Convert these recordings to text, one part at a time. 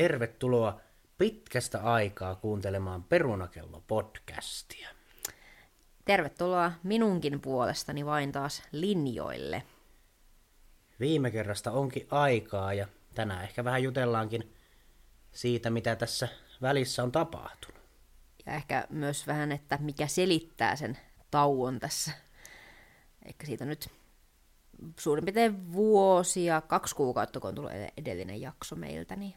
tervetuloa pitkästä aikaa kuuntelemaan Perunakello-podcastia. Tervetuloa minunkin puolestani vain taas linjoille. Viime kerrasta onkin aikaa ja tänään ehkä vähän jutellaankin siitä, mitä tässä välissä on tapahtunut. Ja ehkä myös vähän, että mikä selittää sen tauon tässä. Ehkä siitä nyt suurin piirtein vuosi ja kaksi kuukautta, kun on tullut edellinen jakso meiltä, niin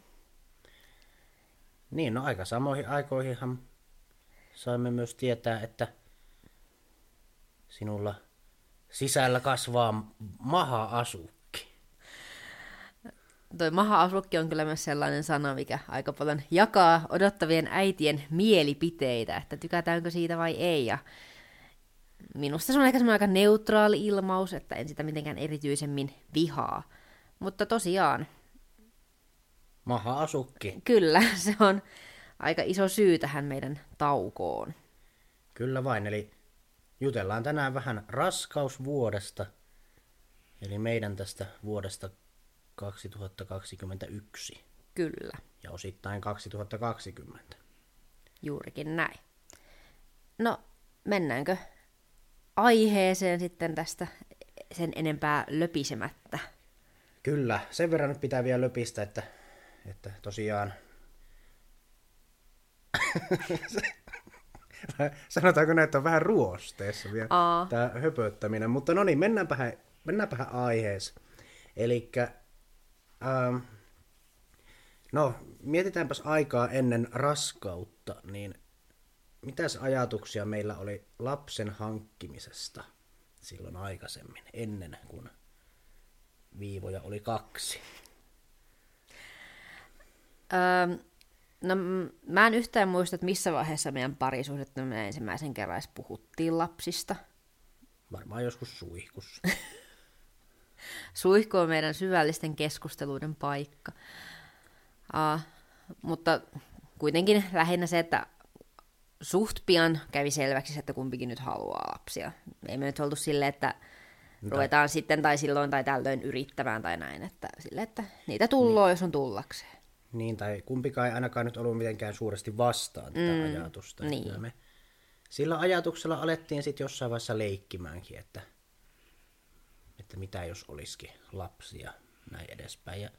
Niin, no aika samoihin aikoihinhan saimme myös tietää, että sinulla sisällä kasvaa maha-asukki. toi maha-asukki on kyllä myös sellainen sana, mikä aika paljon jakaa odottavien äitien mielipiteitä, että tykätäänkö siitä vai ei. Ja minusta se on ehkä aika neutraali ilmaus, että en sitä mitenkään erityisemmin vihaa. Mutta tosiaan, Maha-asukki. kyllä, se on aika iso syy tähän meidän taukoon. Kyllä vain, eli jutellaan tänään vähän raskausvuodesta, eli meidän tästä vuodesta 2021 Kyllä, ja osittain 2020. juurikin näin. No, mennäänkö aiheeseen sitten tästä sen enempää löpisemättä? Kyllä, sen verran nyt pitää vielä löpistä, että, että tosiaan... Sanotaanko näin, että on vähän ruosteessa vielä Aa. tämä höpöttäminen. Mutta no niin, mennäänpähän, mennäänpähän aiheeseen. Eli ähm, no, mietitäänpäs aikaa ennen raskautta, niin mitäs ajatuksia meillä oli lapsen hankkimisesta silloin aikaisemmin, ennen kuin viivoja oli kaksi? Öö, no, mä en yhtään muista, että missä vaiheessa meidän parisuhdetta me ensimmäisen kerran edes puhuttiin lapsista. Varmaan joskus suihkussa. Suihku on meidän syvällisten keskusteluiden paikka. Uh, mutta kuitenkin lähinnä se, että suht pian kävi selväksi, se, että kumpikin nyt haluaa lapsia. Ei me nyt oltu silleen, että ruvetaan sitten tai silloin tai tällöin yrittämään tai näin. Että, sille, että niitä tulloo, jos on tullakseen. Niin, tai kumpikaan ei ainakaan nyt ollut mitenkään suuresti vastaan tätä mm, ajatusta. niin. Kyllä me sillä ajatuksella alettiin sitten jossain vaiheessa leikkimäänkin, että, että mitä jos olisikin lapsi ja näin edespäin. Ja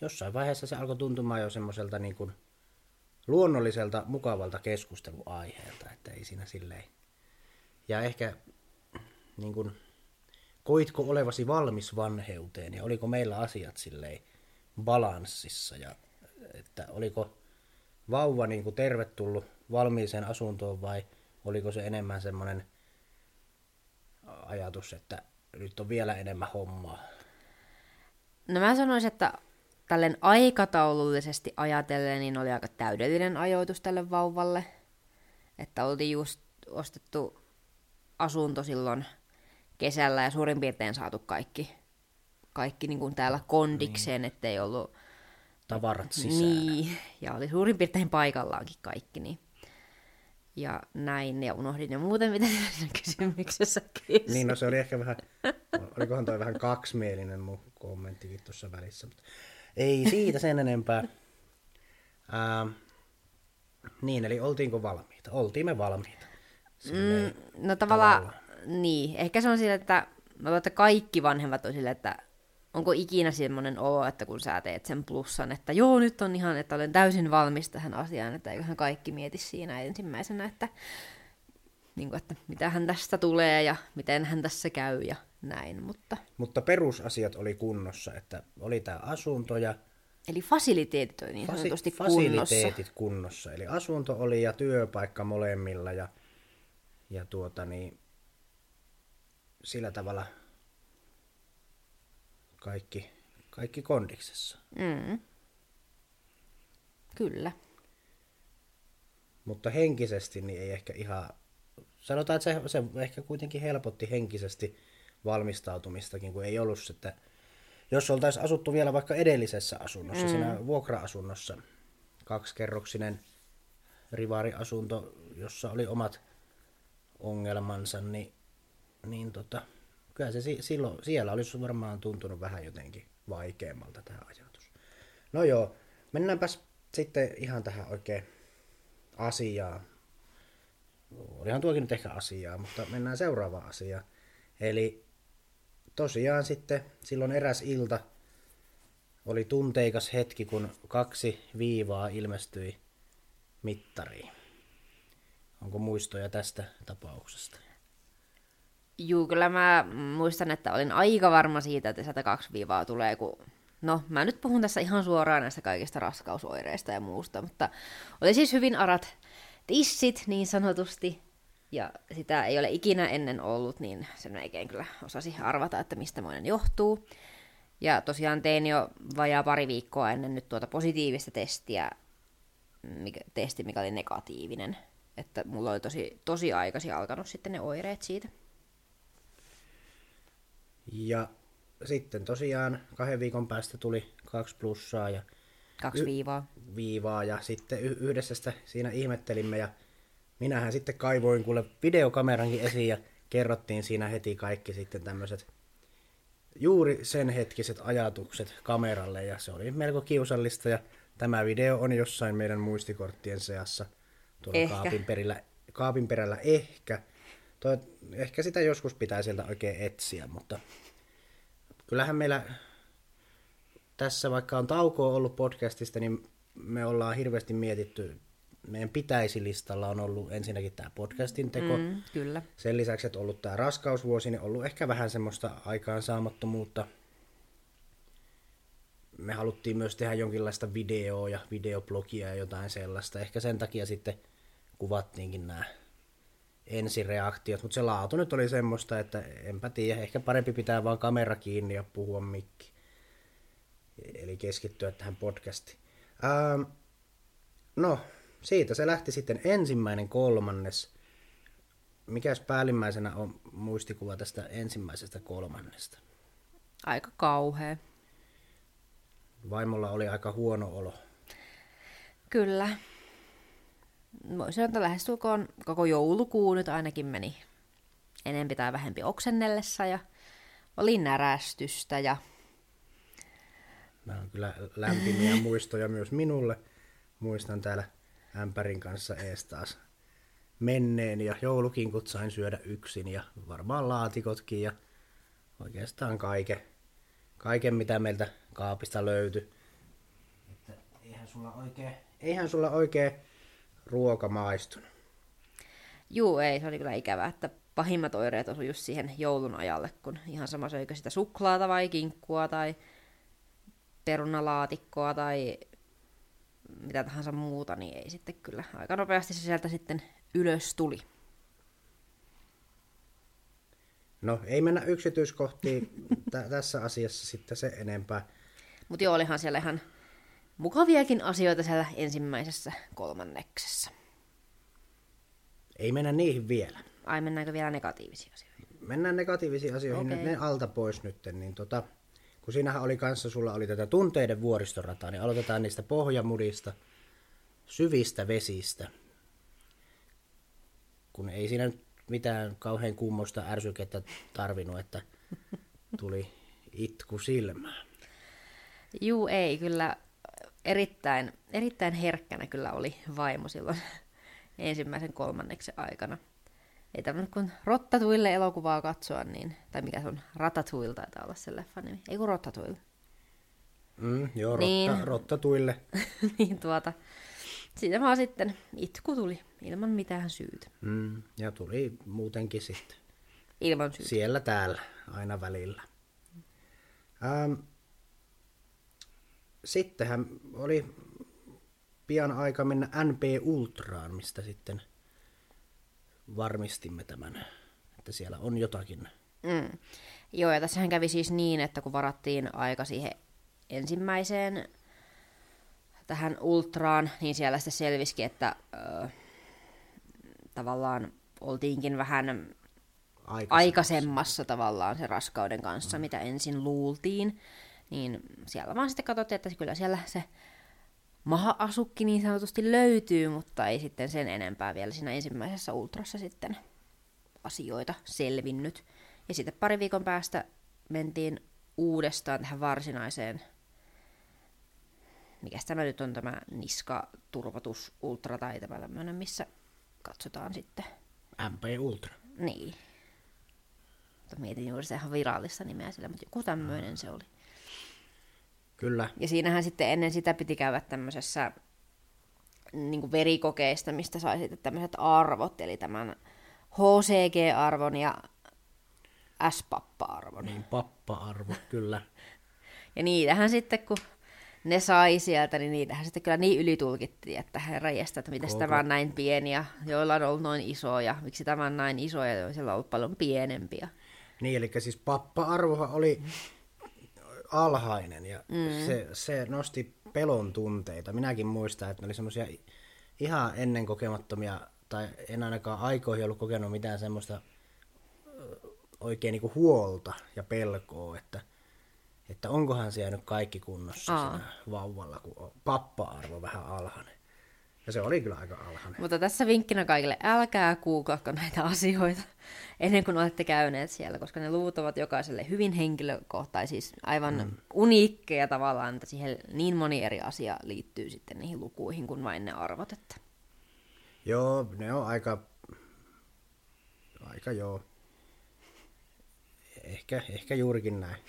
jossain vaiheessa se alkoi tuntumaan jo semmoiselta niin kuin luonnolliselta, mukavalta keskusteluaiheelta, että ei siinä silleen. Ja ehkä niin kuin, koitko olevasi valmis vanheuteen ja oliko meillä asiat silleen balanssissa ja että oliko vauva niin kuin tervetullut valmiiseen asuntoon vai oliko se enemmän semmoinen ajatus, että nyt on vielä enemmän hommaa. No mä sanoisin, että tällen aikataulullisesti ajatellen, niin oli aika täydellinen ajoitus tälle vauvalle. Että oltiin just ostettu asunto silloin kesällä ja suurin piirtein saatu kaikki, kaikki niin kuin täällä kondikseen, niin. ettei ollut... Tavarat sisään. Niin, ja oli suurin piirtein paikallaankin kaikki, niin ja näin, ja unohdin jo muuten, mitä siinä kysymyksessä kysyi. Niin, no se oli ehkä vähän, olikohan toi vähän kaksimielinen mun kommenttikin tuossa välissä, mutta ei siitä sen enempää. Ää, niin, eli oltiinko valmiita? Oltiin me valmiita. Silleen, Mm, no tavallaan, niin. Ehkä se on sillä, että mä luulen, että kaikki vanhemmat on sillä, että onko ikinä semmoinen olo, että kun sä teet sen plussan, että joo, nyt on ihan, että olen täysin valmis tähän asiaan, että eiköhän kaikki mieti siinä ensimmäisenä, että, niin kuin, että mitähän tästä tulee ja miten hän tässä käy ja näin, mutta... Mutta perusasiat oli kunnossa, että oli tämä asunto ja Eli fasiliteetit oli niin fasi- sanotusti kunnossa. fasiliteetit kunnossa. Eli asunto oli ja työpaikka molemmilla ja, ja tuota niin, sillä tavalla kaikki, kaikki kondiksessa. Mm. Kyllä. Mutta henkisesti niin ei ehkä ihan... Sanotaan, että se, se ehkä kuitenkin helpotti henkisesti valmistautumistakin, kun ei ollut se, että jos oltaisiin asuttu vielä vaikka edellisessä asunnossa, mm. siinä vuokra-asunnossa, kaksikerroksinen rivaariasunto, jossa oli omat ongelmansa, niin, niin tota, kyllä se si- silloin, siellä olisi varmaan tuntunut vähän jotenkin vaikeammalta tämä ajatus. No joo, Mennäänpäs sitten ihan tähän oikein asiaan. Olihan tuokin nyt ehkä asiaa, mutta mennään seuraavaan asiaan. Eli tosiaan sitten silloin eräs ilta oli tunteikas hetki, kun kaksi viivaa ilmestyi mittariin. Onko muistoja tästä tapauksesta? Juu, kyllä mä muistan, että olin aika varma siitä, että sieltä kaksi viivaa tulee, kun... No, mä nyt puhun tässä ihan suoraan näistä kaikista raskausoireista ja muusta, mutta oli siis hyvin arat tissit niin sanotusti, ja sitä ei ole ikinä ennen ollut, niin sen melkein kyllä osasi arvata, että mistä monen johtuu. Ja tosiaan tein jo vajaa pari viikkoa ennen nyt tuota positiivista testiä, mikä, testi, mikä oli negatiivinen. Että mulla oli tosi, tosi aikaisin alkanut sitten ne oireet siitä. Ja sitten tosiaan kahden viikon päästä tuli kaksi plussaa ja Kaksi Y- viivaa. viivaa ja sitten y- yhdessä sitä siinä ihmettelimme ja minähän sitten kaivoin kuule videokamerankin esiin ja kerrottiin siinä heti kaikki sitten tämmöiset juuri sen hetkiset ajatukset kameralle ja se oli melko kiusallista ja tämä video on jossain meidän muistikorttien seassa tuolla Ehkä. kaapin, perillä, kaapin perällä ehkä. Toi, ehkä sitä joskus pitää sieltä oikein etsiä, mutta kyllähän meillä tässä vaikka on taukoa ollut podcastista, niin me ollaan hirveästi mietitty, meidän pitäisi listalla on ollut ensinnäkin tämä podcastin teko, mm. Kyllä. sen lisäksi, että ollut tämä raskausvuosi, niin ollut ehkä vähän semmoista aikaansaamattomuutta. Me haluttiin myös tehdä jonkinlaista videoa ja videoblogia ja jotain sellaista. Ehkä sen takia sitten kuvattiinkin nämä ensireaktiot, mutta se laatu nyt oli semmoista, että enpä tiedä, ehkä parempi pitää vaan kamera kiinni ja puhua mikki. Eli keskittyä tähän podcastiin. Ähm, no, siitä se lähti sitten ensimmäinen kolmannes. Mikäs päällimmäisenä on muistikuva tästä ensimmäisestä kolmannesta? Aika kauhea. Vaimolla oli aika huono olo. Kyllä. Voisi sanoa, että lähestulkoon koko joulukuu nyt ainakin meni enempi tai vähempi oksennellessa ja oli närästystä ja Nämä on kyllä lämpimiä muistoja myös minulle. Muistan täällä ämpärin kanssa ees taas menneen ja joulukinkut sain syödä yksin ja varmaan laatikotkin ja oikeastaan kaiken, kaiken mitä meiltä kaapista löytyi. Että eihän sulla oikein, eihän sulla oikein ruoka maistunut. juu ei, se oli kyllä ikävää, että pahimmat oireet osui just siihen joulun ajalle, kun ihan sama söikö sitä suklaata vai kinkkua tai perunalaatikkoa tai mitä tahansa muuta, niin ei sitten kyllä. Aika nopeasti se sieltä sitten ylös tuli. No ei mennä yksityiskohtiin tä- tässä asiassa sitten se enempää. Mutta joo, olihan siellä ihan mukaviakin asioita siellä ensimmäisessä kolmanneksessa. Ei mennä niihin vielä. Ai, mennäänkö vielä negatiivisiin asioihin? Mennään negatiivisiin asioihin okay. ne alta pois nyt. Niin tota, kun siinähän oli kanssa, sulla oli tätä tunteiden vuoristorataa, niin aloitetaan niistä pohjamudista, syvistä vesistä. Kun ei siinä nyt mitään kauhean kummosta ärsykettä tarvinnut, että tuli itku silmään. Juu, ei, kyllä erittäin, erittäin herkkänä kyllä oli vaimo silloin ensimmäisen kolmanneksen aikana. Ei tarvinnut kuin Rottatuille elokuvaa katsoa, niin, tai mikä se on, Ratatouille taitaa olla se leffan nimi. Ei kun Rottatuille. Mm, joo, rotta, Niin. niin. rottatuille. niin tuota, siitä vaan sitten itku tuli ilman mitään syytä. Mm, ja tuli muutenkin sitten. Ilman syytä. Siellä täällä, aina välillä. Ähm, sittenhän oli pian aika mennä NP Ultraan, mistä sitten varmistimme tämän, että siellä on jotakin. Mm. Joo, ja tässähän kävi siis niin, että kun varattiin aika siihen ensimmäiseen tähän ultraan, niin siellä sitten selvisikin, että ö, tavallaan oltiinkin vähän Aikaisemmassa. aikaisemmassa tavallaan se raskauden kanssa, mm. mitä ensin luultiin. Niin siellä vaan sitten katsottiin, että kyllä siellä se maha-asukki niin sanotusti löytyy, mutta ei sitten sen enempää vielä siinä ensimmäisessä ultrassa sitten asioita selvinnyt. Ja sitten pari viikon päästä mentiin uudestaan tähän varsinaiseen mikä tämä nyt on tämä niskaturvatus ultra tai tämä tämmöinen, missä katsotaan sitten. MP Ultra. Niin. Mutta mietin juuri se ihan virallista nimeä sillä, mutta joku tämmöinen se oli. Kyllä. Ja siinähän sitten ennen sitä piti käydä tämmöisessä niin kuin verikokeista, mistä sai sitten tämmöiset arvot, eli tämän HCG-arvon ja S-pappa-arvon. Niin, pappa-arvo, kyllä. Ja niitähän sitten, kun ne sai sieltä, niin niitähän sitten kyllä niin ylitulkittiin, että herra jästä, että miten tämä on näin pieni ja joilla on ollut noin iso ja miksi tämä on näin iso ja joilla on ollut paljon pienempiä. Niin, eli siis pappa-arvohan oli alhainen ja mm. se, se nosti pelon tunteita. Minäkin muistan, että ne oli semmoisia ihan ennen kokemattomia, tai en ainakaan aikoihin ollut kokenut mitään semmoista oikein niin huolta ja pelkoa, että, että onkohan siellä nyt kaikki kunnossa Aa. siinä vauvalla, kun on pappa-arvo vähän alhainen. Ja se oli kyllä aika alhainen. Mutta tässä vinkkinä kaikille, älkää googlako näitä asioita ennen kuin olette käyneet siellä, koska ne luvut ovat jokaiselle hyvin henkilökohtaisia, siis aivan mm. uniikkeja tavallaan, että siihen niin moni eri asia liittyy sitten niihin lukuihin kuin vain ne arvot. Että... Joo, ne on aika, aika joo. Ehkä, ehkä juurikin näin.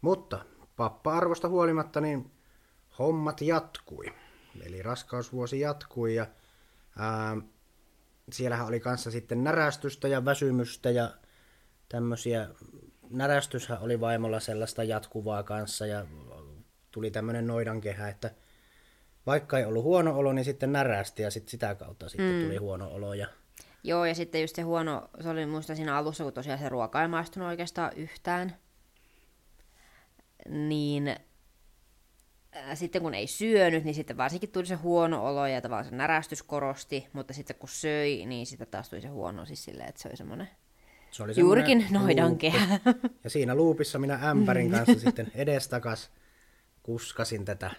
Mutta pappa-arvosta huolimatta, niin hommat jatkui. Eli raskausvuosi jatkui ja ää, siellähän oli kanssa sitten närästystä ja väsymystä ja tämmöisiä. Närästyshän oli vaimolla sellaista jatkuvaa kanssa ja tuli tämmöinen noidankehä, että vaikka ei ollut huono olo, niin sitten närästi ja sitten sitä kautta sitten mm. tuli huono olo. Ja... Joo, ja sitten just se huono, se oli muista siinä alussa, kun tosiaan se ruoka ei maistunut oikeastaan yhtään, niin sitten kun ei syönyt, niin sitten varsinkin tuli se huono olo ja tavallaan se närästys korosti, mutta sitten kun söi, niin sitten taas tuli se huono siis silleen, että se oli semmoinen se oli juurikin noidankehä. Ja siinä luupissa minä ämpärin kanssa sitten edestakas kuskasin tätä,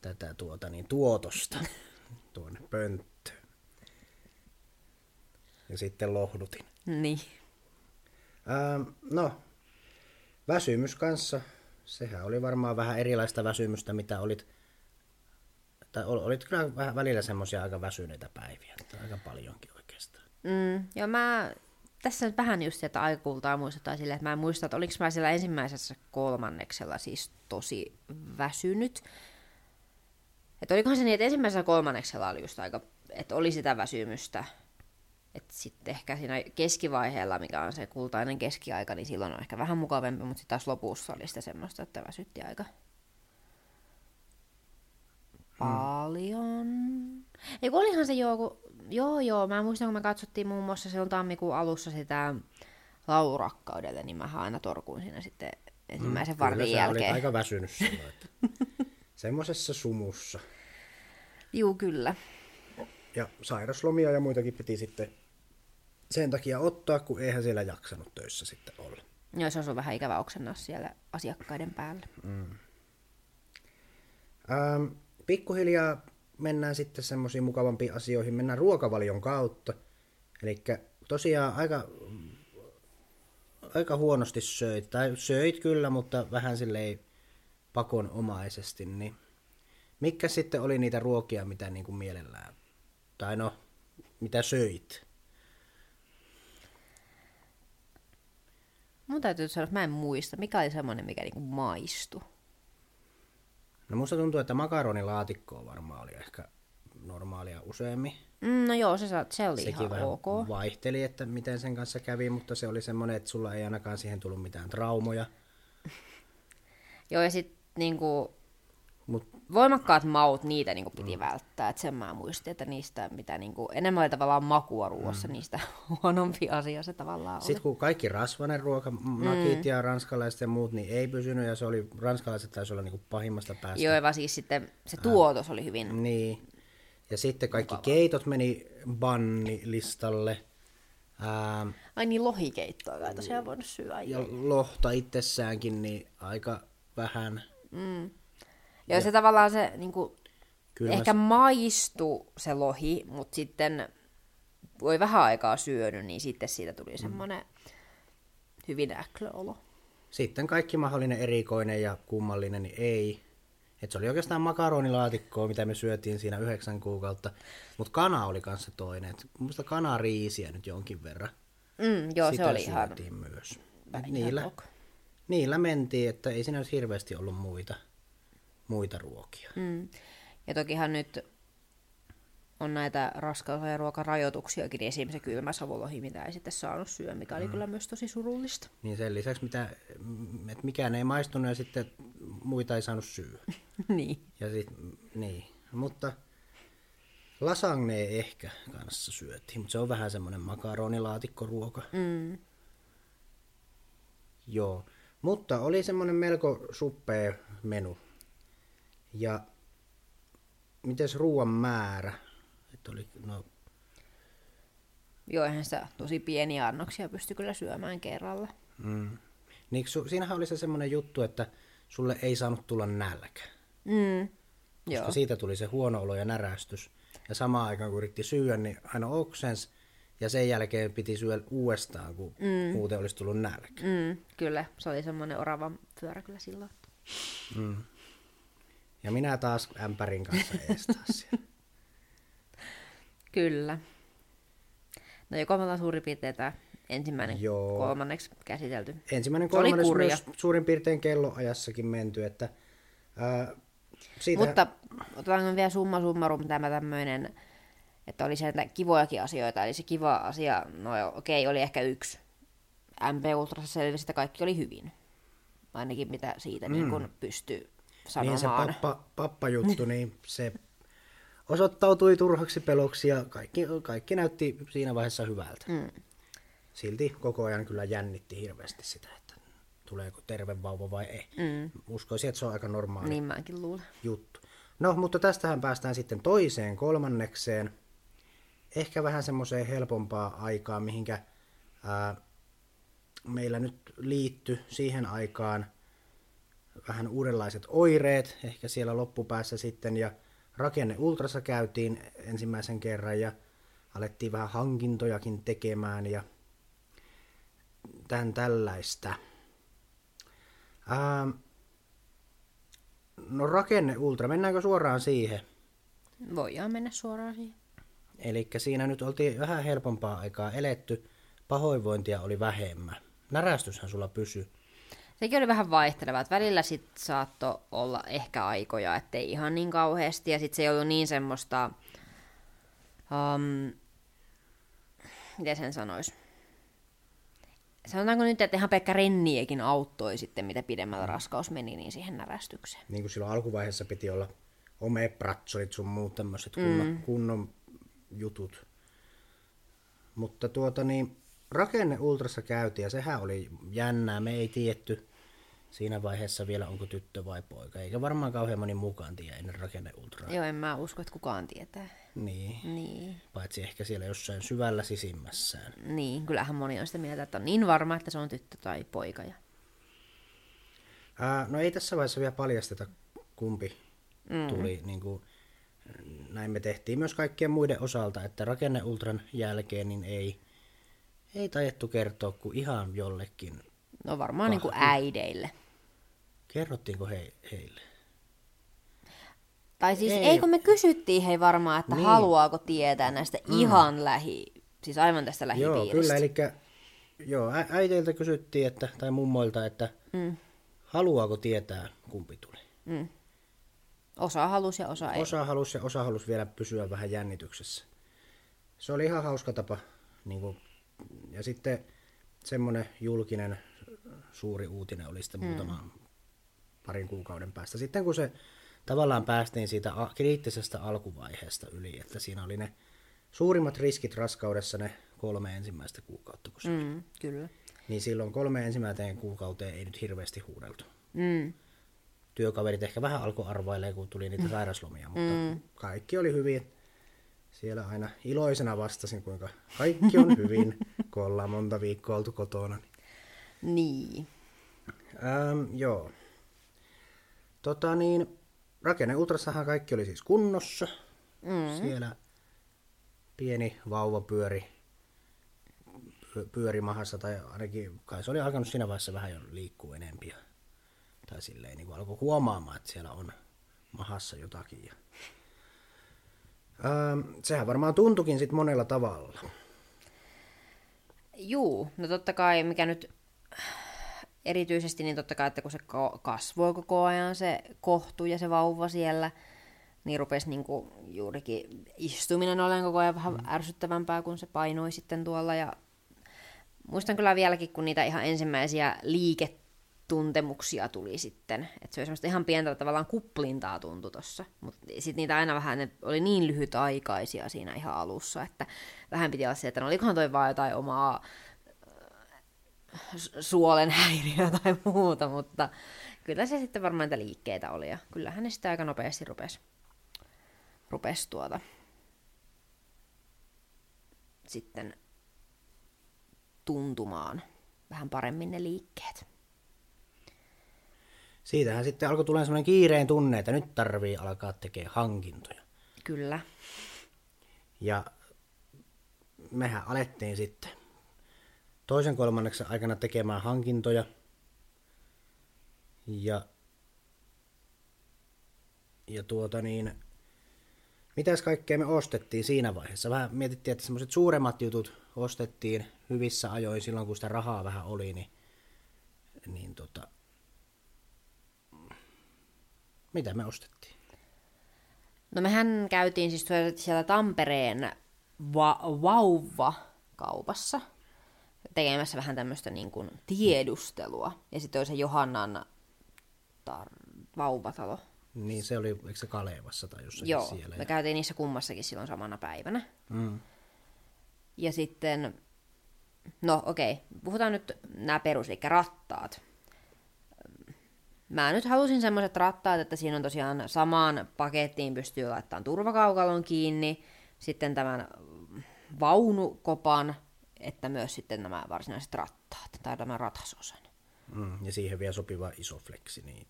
tätä tuota, niin, tuotosta tuonne pönttöön. Ja sitten lohdutin. Niin. Ähm, no, väsymys kanssa sehän oli varmaan vähän erilaista väsymystä, mitä olit, tai olit kyllä vähän välillä semmoisia aika väsyneitä päiviä, aika paljonkin oikeastaan. Mm, joo, mä tässä nyt vähän just sieltä aikakultaa muistutaan silleen, että mä en muista, että oliko mä siellä ensimmäisessä kolmanneksella siis tosi väsynyt. Että olikohan se niin, että ensimmäisellä kolmanneksella oli just aika, että oli sitä väsymystä, että sitten ehkä siinä keskivaiheella, mikä on se kultainen keskiaika, niin silloin on ehkä vähän mukavampi, mutta sitten taas lopussa oli sitä semmoista, että väsytti aika paljon. Hmm. Ei kun olihan se joku, joo joo, mä muistan kun me katsottiin muun muassa silloin tammikuun alussa sitä laurakkaudelle, niin mä aina torkuin siinä sitten ensimmäisen mm, vartin jälkeen. aika väsynyt silloin, että semmoisessa sumussa. Juu, kyllä. Ja sairaslomia ja muitakin piti sitten sen takia ottaa, kun eihän siellä jaksanut töissä sitten olla. Joo, se on vähän ikävä oksennaa siellä asiakkaiden päällä. Mm. Ähm, pikkuhiljaa mennään sitten semmoisiin mukavampiin asioihin, mennään ruokavalion kautta. Eli tosiaan aika, aika huonosti söit, tai söit kyllä, mutta vähän silleen pakonomaisesti, niin mikä sitten oli niitä ruokia, mitä niin kuin mielellään, tai no, mitä söit? Mun täytyy sanoa, että mä en muista. Mikä oli semmoinen, mikä niinku maistui? No musta tuntuu, että makaronilaatikkoa varmaan oli ehkä normaalia useammin. Mm, no joo, se, se oli Sekin ihan ok. vaihteli, että miten sen kanssa kävi, mutta se oli semmoinen, että sulla ei ainakaan siihen tullut mitään traumoja. joo, ja sitten niinku, Mut... Voimakkaat maut, niitä niinku piti mm. välttää. Et sen mä muistin, että niistä mitä niinku, enemmän oli tavallaan makua ruoassa, mm. niistä huonompi asia se tavallaan oli. Sitten kun kaikki rasvainen ruoka, nakit mm. ja ranskalaiset ja muut, niin ei pysynyt, ja se oli, ranskalaiset taisi olla niinku pahimmasta päästä. Joo, vaan siis sitten se tuotos äh, oli hyvin... Niin. Ja sitten kaikki mukava. keitot meni bannilistalle. Ähm, Ai niin, lohikeittoa kai tosiaan voinut syödä. Ja lohta itsessäänkin, niin aika vähän. Mm. Ja, ja se tavallaan se niin kuin, ehkä mä... maistu se lohi, mutta sitten voi vähän aikaa syönyt, niin sitten siitä tuli mm. semmoinen hyvin äklöolo. Sitten kaikki mahdollinen erikoinen ja kummallinen, niin ei, Et se oli oikeastaan makaronilaatikkoa, mitä me syötiin siinä yhdeksän kuukautta. Mutta kana oli kanssa toinen. Et mun mielestä kanariisiä nyt jonkin verran. Mm, joo, Sitä se oli ihan myös. Niillä, niillä mentiin, että ei siinä nyt hirveästi ollut muita, muita ruokia. Mm. Ja tokihan nyt on näitä raskaus- ja ruokarajoituksiakin, niin esimerkiksi se kylmä savolohi, mitä ei sitten saanut syödä, mikä oli kyllä myös tosi surullista. Niin sen lisäksi, mitä, että mikään ei maistunut ja sitten muita ei saanut syödä. niin. Ja sit, niin. Mutta lasagne ehkä kanssa syötiin, mutta se on vähän semmoinen makaronilaatikkoruoka. Mm. Joo, mutta oli semmoinen melko suppea menu. Ja mites ruoan määrä? Että oli, no, Joo, eihän sitä tosi pieniä annoksia pysty kyllä syömään kerralla. mm. niin su, siinähän oli se semmoinen juttu, että sulle ei saanut tulla nälkä. Mm. Koska Joo. siitä tuli se huono olo ja närästys. Ja samaan aikaan kun yritti syödä, niin aina oksens. Ja sen jälkeen piti syödä uudestaan, kun mm. muuten olisi tullut nälkä. Mm, kyllä, se oli semmoinen oravan pyörä kyllä silloin. Mm. Ja minä taas ämpärin kanssa taas siellä. Kyllä. No joko me ollaan suurin piirtein tämä ensimmäinen Joo. kolmanneksi käsitelty. Ensimmäinen kurja. myös suurin piirtein kelloajassakin menty, että ää, siitä, Mutta otetaan vielä summa summarum tämä tämmöinen, että oli sieltä kivojakin asioita. Eli se kiva asia, no okei, oli ehkä yksi. MP Ultrassa selvisi, että kaikki oli hyvin. Ainakin mitä siitä mm. niin kun pystyy niin se sanomaan. pappa, pappajuttu, niin se osoittautui turhaksi peloksi ja kaikki, kaikki näytti siinä vaiheessa hyvältä. Mm. Silti koko ajan kyllä jännitti hirveästi sitä, että tuleeko terve vauva vai ei. Mm. Uskoisin, että se on aika normaali Niin mäkin luulen. juttu. No, mutta tästähän päästään sitten toiseen kolmannekseen. Ehkä vähän semmoiseen helpompaa aikaa, mihinkä ää, meillä nyt liitty siihen aikaan vähän uudenlaiset oireet, ehkä siellä loppupäässä sitten, ja rakenne ultrassa käytiin ensimmäisen kerran, ja alettiin vähän hankintojakin tekemään, ja tämän tällaista. Ää, No rakenne ultra, mennäänkö suoraan siihen? Voidaan mennä suoraan siihen. Eli siinä nyt oltiin vähän helpompaa aikaa eletty, pahoinvointia oli vähemmän. Närästyshän sulla pysy. Sekin oli vähän vaihtelevaa, että välillä sit saattoi olla ehkä aikoja, ettei ihan niin kauheasti, ja sitten se ei ollut niin semmoista, um, miten sen sanois, sanotaanko nyt, että ihan pelkkä renniekin auttoi sitten, mitä pidemmällä raskaus meni, niin siihen närästykseen. Niin kuin silloin alkuvaiheessa piti olla omepratsolit sun muut tämmöiset kunnon, mm. kunnon jutut. Mutta tuota niin, rakenne ultrassa käytiin ja sehän oli jännää. Me ei tietty siinä vaiheessa vielä onko tyttö vai poika. Eikä varmaan kauhean moni mukaan tiedä ennen rakenne ultraa. Joo, en mä usko, että kukaan tietää. Niin. Niin, Paitsi ehkä siellä jossain syvällä sisimmässään. niin, kyllähän moni on sitä mieltä, että on niin varma, että se on tyttö tai poika. Ja... Ää, no ei tässä vaiheessa vielä paljasteta, kumpi mm. tuli. Niin kuin, näin me tehtiin myös kaikkien muiden osalta, että rakenneultran jälkeen niin ei, ei tajettu kertoa kuin ihan jollekin. No varmaan niin kuin äideille. Kerrottiinko he, heille? Tai siis Ei. ei, eikö me kysyttiin hei varmaan, että Niin. haluaako tietää näistä mm. ihan lähi, siis aivan tästä Joo, lähipiiristä. kyllä, eli joo, ä- äiteiltä kysyttiin, että, tai mummoilta, että Mm. haluaako tietää, kumpi tuli. Mm. Osa halusi ja osa ei. Osa halusi ja osa halusi vielä pysyä vähän jännityksessä. Se oli ihan hauska tapa. Niin kuin, ja sitten semmoinen julkinen suuri uutinen oli sitten muutaman parin kuukauden päästä. Sitten kun se tavallaan päästiin siitä kriittisestä alkuvaiheesta yli, että siinä oli ne suurimmat riskit raskaudessa ne kolme ensimmäistä kuukautta, kun se, mm. Mm, kyllä. niin silloin kolme ensimmäiseen kuukauteen ei nyt hirveästi huudeltu. Mm. työkaverit ehkä vähän alkoi arvailemaan, kun tuli niitä sairaslomia, mutta mm. kaikki oli hyvin. Siellä aina iloisena vastasin, kuinka kaikki on hyvin, kun ollaan monta viikkoa oltu kotona. Niin. Ähm, joo. Tota niin, rakenne ultrassahan kaikki oli siis kunnossa. Mm. Siellä pieni vauva pyöri, py- pyöri mahassa, tai ainakin kai se oli alkanut siinä vaiheessa vähän jo liikkua enempi. ja- Tai silleen niin kuin alkoi huomaamaan, että siellä on mahassa jotakin. Ja... Öö, sehän varmaan tuntukin sitten monella tavalla. Juu, no totta kai, mikä nyt erityisesti, niin totta kai, että kun se kasvoi koko ajan se kohtu ja se vauva siellä, niin rupesi niinku juurikin istuminen olemaan koko ajan vähän mm. ärsyttävämpää, kun se painoi sitten tuolla. Ja muistan kyllä vieläkin, kun niitä ihan ensimmäisiä liiketuntemuksia tuli sitten. Että se oli semmoista ihan pientä tavallaan kuplintaa tuntui tossa. Mutta sitten niitä aina vähän, ne oli niin lyhytaikaisia siinä ihan alussa, että vähän piti olla se, että no olikohan toi vaan jotain omaa suolen häiriö tai muuta, mutta kyllä se sitten varmaan niitä liikkeitä oli ja kyllähän ne sitten aika nopeasti rupesi rupes tuota sitten tuntumaan vähän paremmin ne liikkeet. Siitähän sitten alkoi tulla sellainen kiireen tunne, että nyt tarvii alkaa tekemään hankintoja. Kyllä. Ja mehän alettiin sitten toisen kolmanneksen aikana tekemään hankintoja. Ja, ja tuota niin, mitäs kaikkea me ostettiin siinä vaiheessa? Vähän mietittiin, että semmoiset suuremmat jutut ostettiin hyvissä ajoin silloin, kun sitä rahaa vähän oli, niin, niin tota, mitä me ostettiin? No mehän käytiin siis siellä Tampereen va- vauva-kaupassa tekemässä vähän tämmöistä niin kuin tiedustelua. Ja sitten oli se Johannan tar- vauvatalo. Niin, se oli, eikö se Kalevassa tai jossakin Joo, siellä? me ja... käytiin niissä kummassakin silloin samana päivänä. Mm. Ja sitten, no okei, okay, puhutaan nyt nämä perus, eli rattaat. Mä nyt halusin semmoiset rattaat, että siinä on tosiaan samaan pakettiin pystyy laittamaan turvakaukalon kiinni, sitten tämän vaunukopan, että myös sitten nämä varsinaiset rattaat, tai tämän ratasosan. Mm, ja siihen vielä sopiva iso fleksi, niin,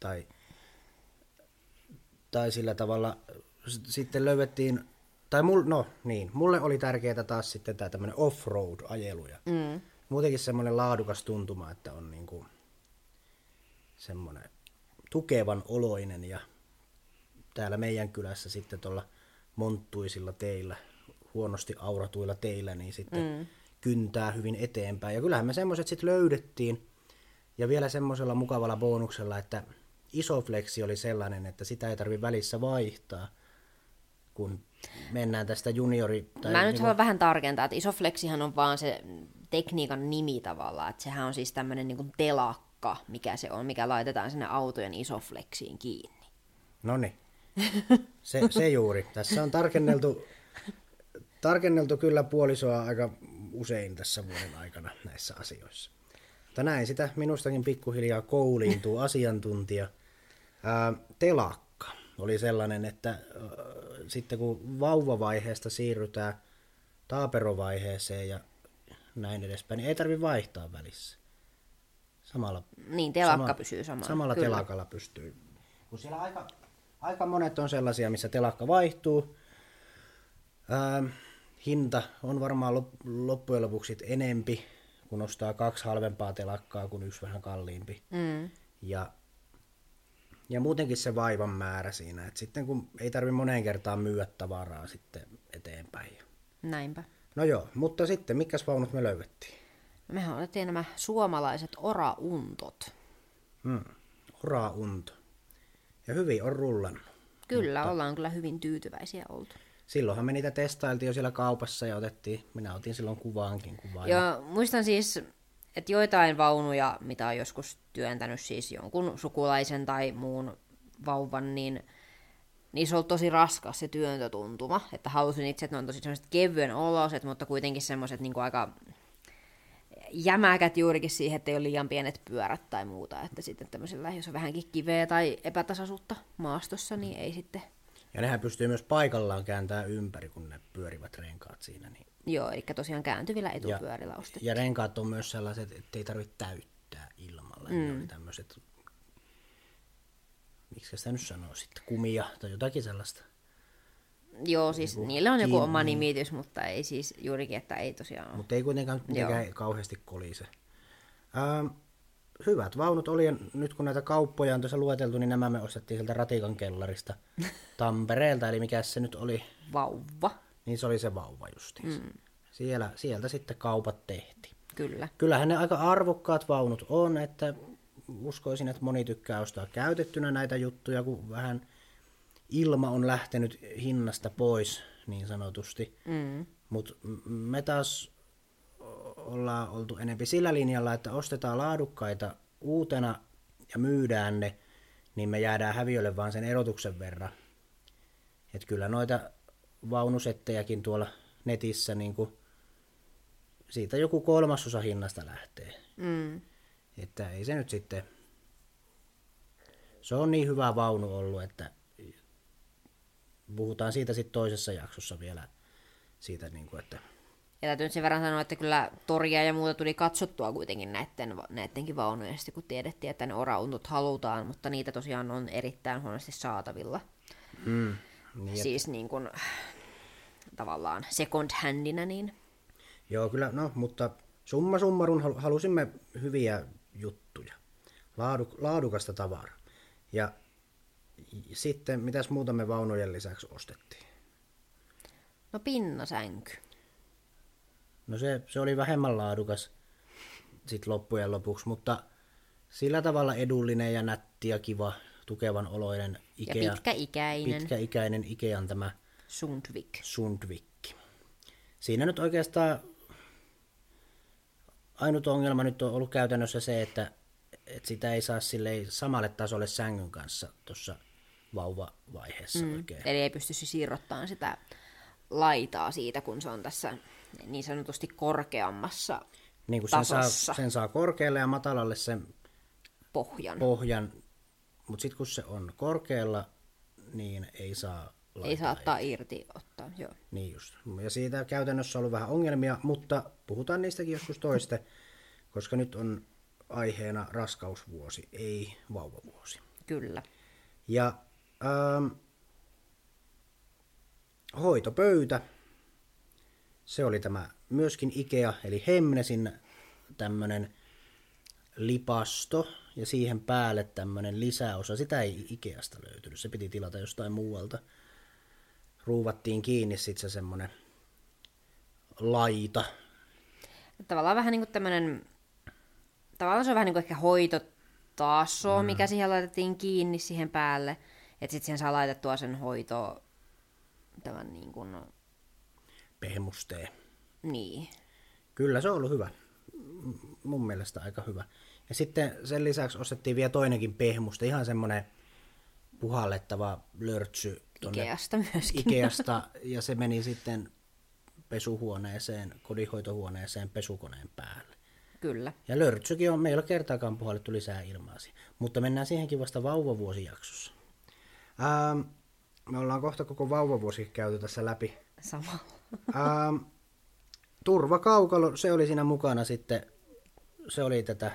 tai, tai sillä tavalla sitten löydettiin, tai mul, no niin, mulle oli tärkeää taas sitten tämä tämmöinen off-road-ajelu, ja mm. muutenkin semmoinen laadukas tuntuma, että on niinku semmoinen tukevan oloinen, ja täällä meidän kylässä sitten tuolla monttuisilla teillä huonosti auratuilla teillä, niin sitten mm. kyntää hyvin eteenpäin. Ja kyllähän me semmoiset sitten löydettiin. Ja vielä semmoisella mukavalla bonuksella, että isofleksi oli sellainen, että sitä ei tarvi välissä vaihtaa, kun mennään tästä juniori... Tai Mä nyt niin haluan vähän tarkentaa, että isofleksihan on vaan se tekniikan nimi tavallaan, että sehän on siis tämmöinen niin telakka, mikä se on, mikä laitetaan sinne autojen isofleksiin kiinni. No niin, se, se juuri. Tässä on tarkenneltu tarkenneltu kyllä puolisoa aika usein tässä vuoden aikana näissä asioissa. Mutta näin sitä minustakin pikkuhiljaa kouliintuu asiantuntija. Ää, telakka oli sellainen, että ää, sitten kun vauvavaiheesta siirrytään taaperovaiheeseen ja näin edespäin, niin ei tarvi vaihtaa välissä. Samalla, niin, telakka sama, pysyy samalla. Samalla kyllä. telakalla pystyy. Kun siellä aika, aika monet on sellaisia, missä telakka vaihtuu. Ää, hinta on varmaan loppujen lopuksi enempi, kun ostaa kaksi halvempaa telakkaa kuin yksi vähän kalliimpi. Mm. Ja, ja muutenkin se vaivan määrä siinä, että sitten kun ei tarvi moneen kertaan myyä tavaraa sitten eteenpäin. Näinpä. No joo, mutta sitten, mikä vaunut me löydettiin? Mehän otettiin nämä suomalaiset orauntot. Hmm, oraunto. Ja hyvin on rullannut. Kyllä, mutta... ollaan kyllä hyvin tyytyväisiä oltu silloinhan me niitä testailtiin jo siellä kaupassa ja otettiin, minä otin silloin kuvaankin kuvaa. Joo, muistan siis, että joitain vaunuja, mitä on joskus työntänyt siis jonkun sukulaisen tai muun vauvan, niin niissä on tosi raskas se työntötuntuma, että halusin itse, että ne on tosi semmoiset kevyen oloset, mutta kuitenkin semmoiset niin aika jämäkät juurikin siihen, että ei ole liian pienet pyörät tai muuta, että sitten tämmöisellä, jos on vähänkin kiveä tai epätasaisuutta maastossa, niin ei sitten ja nehän pystyy myös paikallaan kääntämään ympäri, kun ne pyörivät renkaat siinä. Niin... Joo, eli tosiaan kääntyvillä etupyörillä ja. Ja renkaat on myös sellaiset, että ei tarvitse täyttää ilmalla. Mm. Ne oli tämmöiset, miksi sitä nyt sanoo sitten, kumia tai jotakin sellaista. Joo, siis niin niillä on joku oma nimitys, mutta ei siis juurikin, että ei tosiaan Mutta ei kuitenkaan mitenkään kauheasti kolise. Ähm, hyvät vaunut oli, nyt kun näitä kauppoja on tuossa lueteltu, niin nämä me ostettiin sieltä Ratikan kellarista Tampereelta, eli mikä se nyt oli, Vauva. niin se oli se vauva justiin. Mm. Siellä, sieltä sitten kaupat tehtiin. Kyllä. Kyllähän ne aika arvokkaat vaunut on, että uskoisin, että moni tykkää ostaa käytettynä näitä juttuja, kun vähän ilma on lähtenyt hinnasta pois niin sanotusti. Mm. Mutta me taas ollaan oltu enempi sillä linjalla, että ostetaan laadukkaita uutena ja myydään ne, niin me jäädään häviölle vaan sen erotuksen verran. Et kyllä noita vaunusettejäkin tuolla netissä niin kuin, siitä joku kolmasosa hinnasta lähtee. Mm. Että ei se nyt sitten... Se on niin hyvä vaunu ollut, että puhutaan siitä sitten toisessa jaksossa vielä siitä, niin kuin, että Ja täytyy nyt sen verran sanoa, että kyllä toria ja muuta tuli katsottua kuitenkin näiden, näidenkin vaunujen, kun tiedettiin, että ne orauntut halutaan, mutta niitä tosiaan on erittäin huonosti saatavilla. mm, niin, Siis niin kuin, tavallaan second handina, niin Joo, kyllä, no, mutta summa summarum hal- halusimme hyviä juttuja, Laadu, laadukasta tavaraa. Ja sitten, mitäs muuta me vaunujen lisäksi ostettiin? no pinnasänky. No se, se oli vähemmän laadukas sit loppujen lopuksi, mutta sillä tavalla edullinen ja nätti ja kiva, tukevan oloinen Ja Ikea, pitkäikäinen pitkäikäinen Ikean tämä Sundvik. Sundvikki. Siinä nyt oikeastaan ainut ongelma nyt on ollut käytännössä se, että, että sitä ei saa samalle tasolle sängyn kanssa tuossa vauvavaiheessa mm. oikein. Eli ei pysty siis irrottamaan sitä laitaa siitä, kun se on tässä niin sanotusti korkeammassa Niin kuin sen saa, sen saa korkealle ja matalalle sen pohjan. pohjan, mutta sitten kun se on korkealla, niin ei saa laittaa. Ei saa ottaa irti ottaa, joo. Niin just. Ja siitä käytännössä on ollut vähän ongelmia, mutta puhutaan niistäkin joskus toiste, koska nyt on aiheena raskausvuosi, ei vauvavuosi. Kyllä. Ja ähm, hoitopöytä, se oli tämä myöskin Ikea, eli Hemnesin tämmönen lipasto ja siihen päälle tämmönen lisäosa. Sitä ei Ikeasta löytynyt, se piti tilata jostain muualta. Ruuvattiin kiinni sitten se semmonen laita. Tavallaan vähän niin kuin tämmönen, tavallaan se on vähän niin kuin ehkä hoitotaso, mm. mikä siihen laitettiin kiinni siihen päälle. Että sitten siihen saa laitettua sen hoito, tämän niin kuin, pehmustee. niin. Kyllä se on ollut hyvä. Mun mielestä aika hyvä. Ja sitten sen lisäksi ostettiin vielä toinenkin pehmuste, ihan semmonen puhallettava lörtsy tonne Ikeasta myöskin. Ikeasta, ja se meni sitten pesuhuoneeseen, kodinhoitohuoneeseen pesukoneen päälle. Kyllä. Ja lörtsykin on meillä kertaakaan puhallettu lisää ilmaa siihen. Mutta mennään siihenkin vasta vauvavuosijaksossa. Ähm, me ollaan kohta koko vauvavuosi käyty tässä läpi. Sama. Ähm, turvakaukalo, se oli siinä mukana sitten, se oli tätä,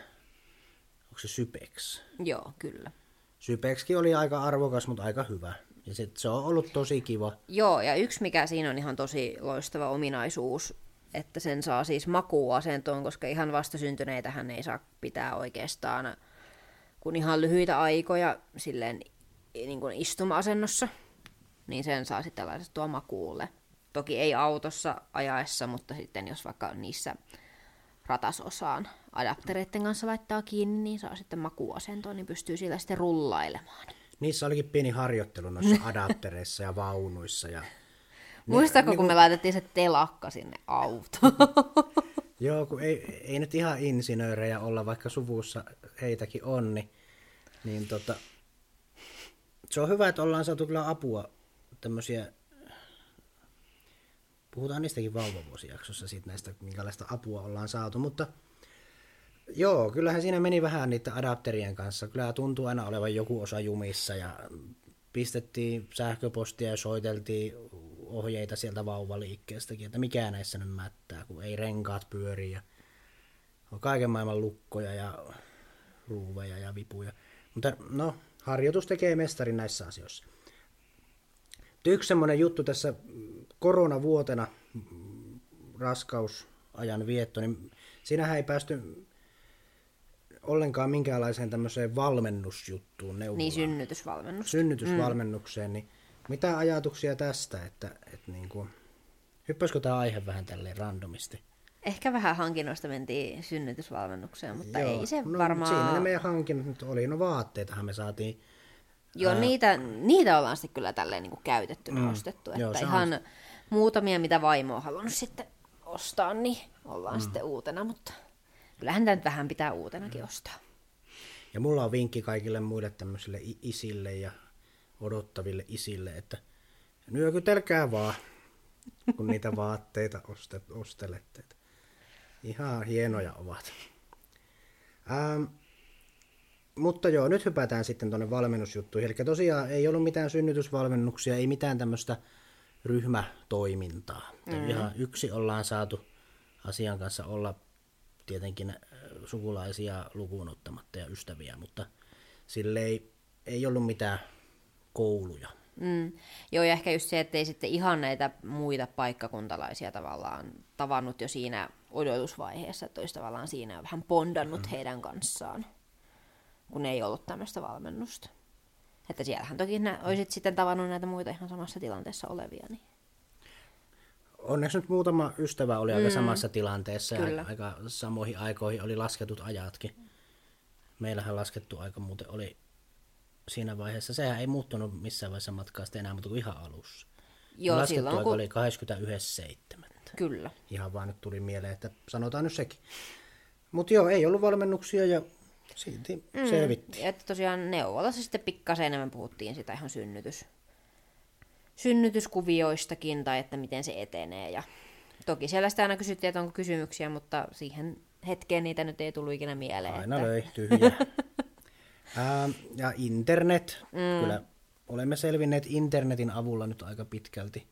onko se Sypex? Joo, kyllä. Sypexkin oli aika arvokas, mutta aika hyvä. Ja sit se on ollut tosi kiva. Joo, ja yksi mikä siinä on ihan tosi loistava ominaisuus, että sen saa siis makuuasentoon, koska ihan vastasyntyneitähän ei saa pitää oikeastaan kun ihan lyhyitä aikoja silleen niin kuin istuma-asennossa, niin sen saa sitten laitettua makuulle. Toki ei autossa ajaessa, mutta sitten jos vaikka niissä ratasosaan adaptereiden kanssa laittaa kiinni, niin saa sitten makuuasentoon, niin pystyy sillä sitten rullailemaan. Niissä olikin pieni harjoittelu noissa adaptereissa ja vaunuissa. Ja... Muistatko, kun me laitettiin se telakka sinne autoon? Joo, kun ei, ei nyt ihan insinöörejä olla, vaikka suvussa heitäkin on, niin, niin tota, se on hyvä, että ollaan saatu kyllä apua tämmöisiä, puhutaan niistäkin vauvavuosijaksossa siitä näistä, minkälaista apua ollaan saatu, mutta joo, kyllähän siinä meni vähän niiden adapterien kanssa, kyllä tuntuu aina olevan joku osa jumissa ja pistettiin sähköpostia ja soiteltiin ohjeita sieltä vauvaliikkeestäkin, että mikä näissä nyt mättää, kun ei renkaat pyöri ja on kaiken maailman lukkoja ja ruuveja ja vipuja. Mutta no, harjoitus tekee mestarin näissä asioissa. Yksi semmoinen juttu tässä koronavuotena, mm, raskausajan vietto, niin siinähän ei päästy ollenkaan minkäänlaiseen tämmöiseen valmennusjuttuun neuvolaan. Niin, synnytysvalmennus. synnytysvalmennukseen, niin mitä ajatuksia tästä, että, että niin kuin, hyppäisikö tämä aihe vähän tälleen randomisti? Ehkä vähän hankinnoista mentiin synnytysvalmennukseen, mutta Joo, ei se no, varmaan... Siinä ne meidän hankinnat nyt oli, no vaatteitahan me saatiin. Joo, niitä, niitä ollaan sitten kyllä tälleen niin kuin käytetty mm. ostettu. Että Joo, on- ihan muutamia, mitä vaimo on halunnut sitten ostaa, niin ollaan mm. sitten uutena, mutta kyllähän tämä nyt vähän pitää uutenakin ostaa. Ja mulla on vinkki kaikille muille tämmöisille isille ja odottaville isille, että nyökytelkää vaan, kun niitä vaatteita ostet, ostelette. Ihan hienoja ovat. Ähm, mutta joo, nyt hypätään sitten tuonne valmennusjuttuihin. Eli tosiaan ei ollut mitään synnytysvalmennuksia, ei mitään tämmöistä ryhmätoimintaa. Mm. Ihan yksi ollaan saatu asian kanssa olla tietenkin äh, sukulaisia lukuun ottamatta ja ystäviä, mutta sille ei, ei ollut mitään kouluja. Mm. Joo, ja ehkä just se, että ei sitten ihan näitä muita paikkakuntalaisia tavallaan tavannut jo siinä odotusvaiheessa, että olisi tavallaan siinä vähän bondannut mm. heidän kanssaan, kun ei ollut tämmöistä valmennusta. Että siellähän toki nä- olisit sitten tavannut näitä muita ihan samassa tilanteessa olevia. Niin. Onneksi nyt muutama ystävä oli aika samassa tilanteessa Kyllä. ja aika samoihin aikoihin oli lasketut ajatkin. Meillähän laskettu aika muuten oli siinä vaiheessa. Sehän ei muuttunut missään vaiheessa matkaa sitten enää, mutta kuin ihan alussa. Joo, laskettu silloin kun... oli 21.7. Kyllä. Ihan vaan nyt tuli mieleen, että sanotaan nyt sekin. Mutta joo, ei ollut valmennuksia ja silti mm. selvittiin. Että tosiaan neuvolassa sitten pikkasen enemmän puhuttiin sitä ihan synnytys, synnytyskuvioistakin tai että miten se etenee. Ja toki siellä sitä aina kysyttiin, että onko kysymyksiä, mutta siihen hetkeen niitä nyt ei tullut ikinä mieleen. Aina että... löi tyhjä. Ää, ja internet, mm. kyllä olemme selvinneet internetin avulla nyt aika pitkälti.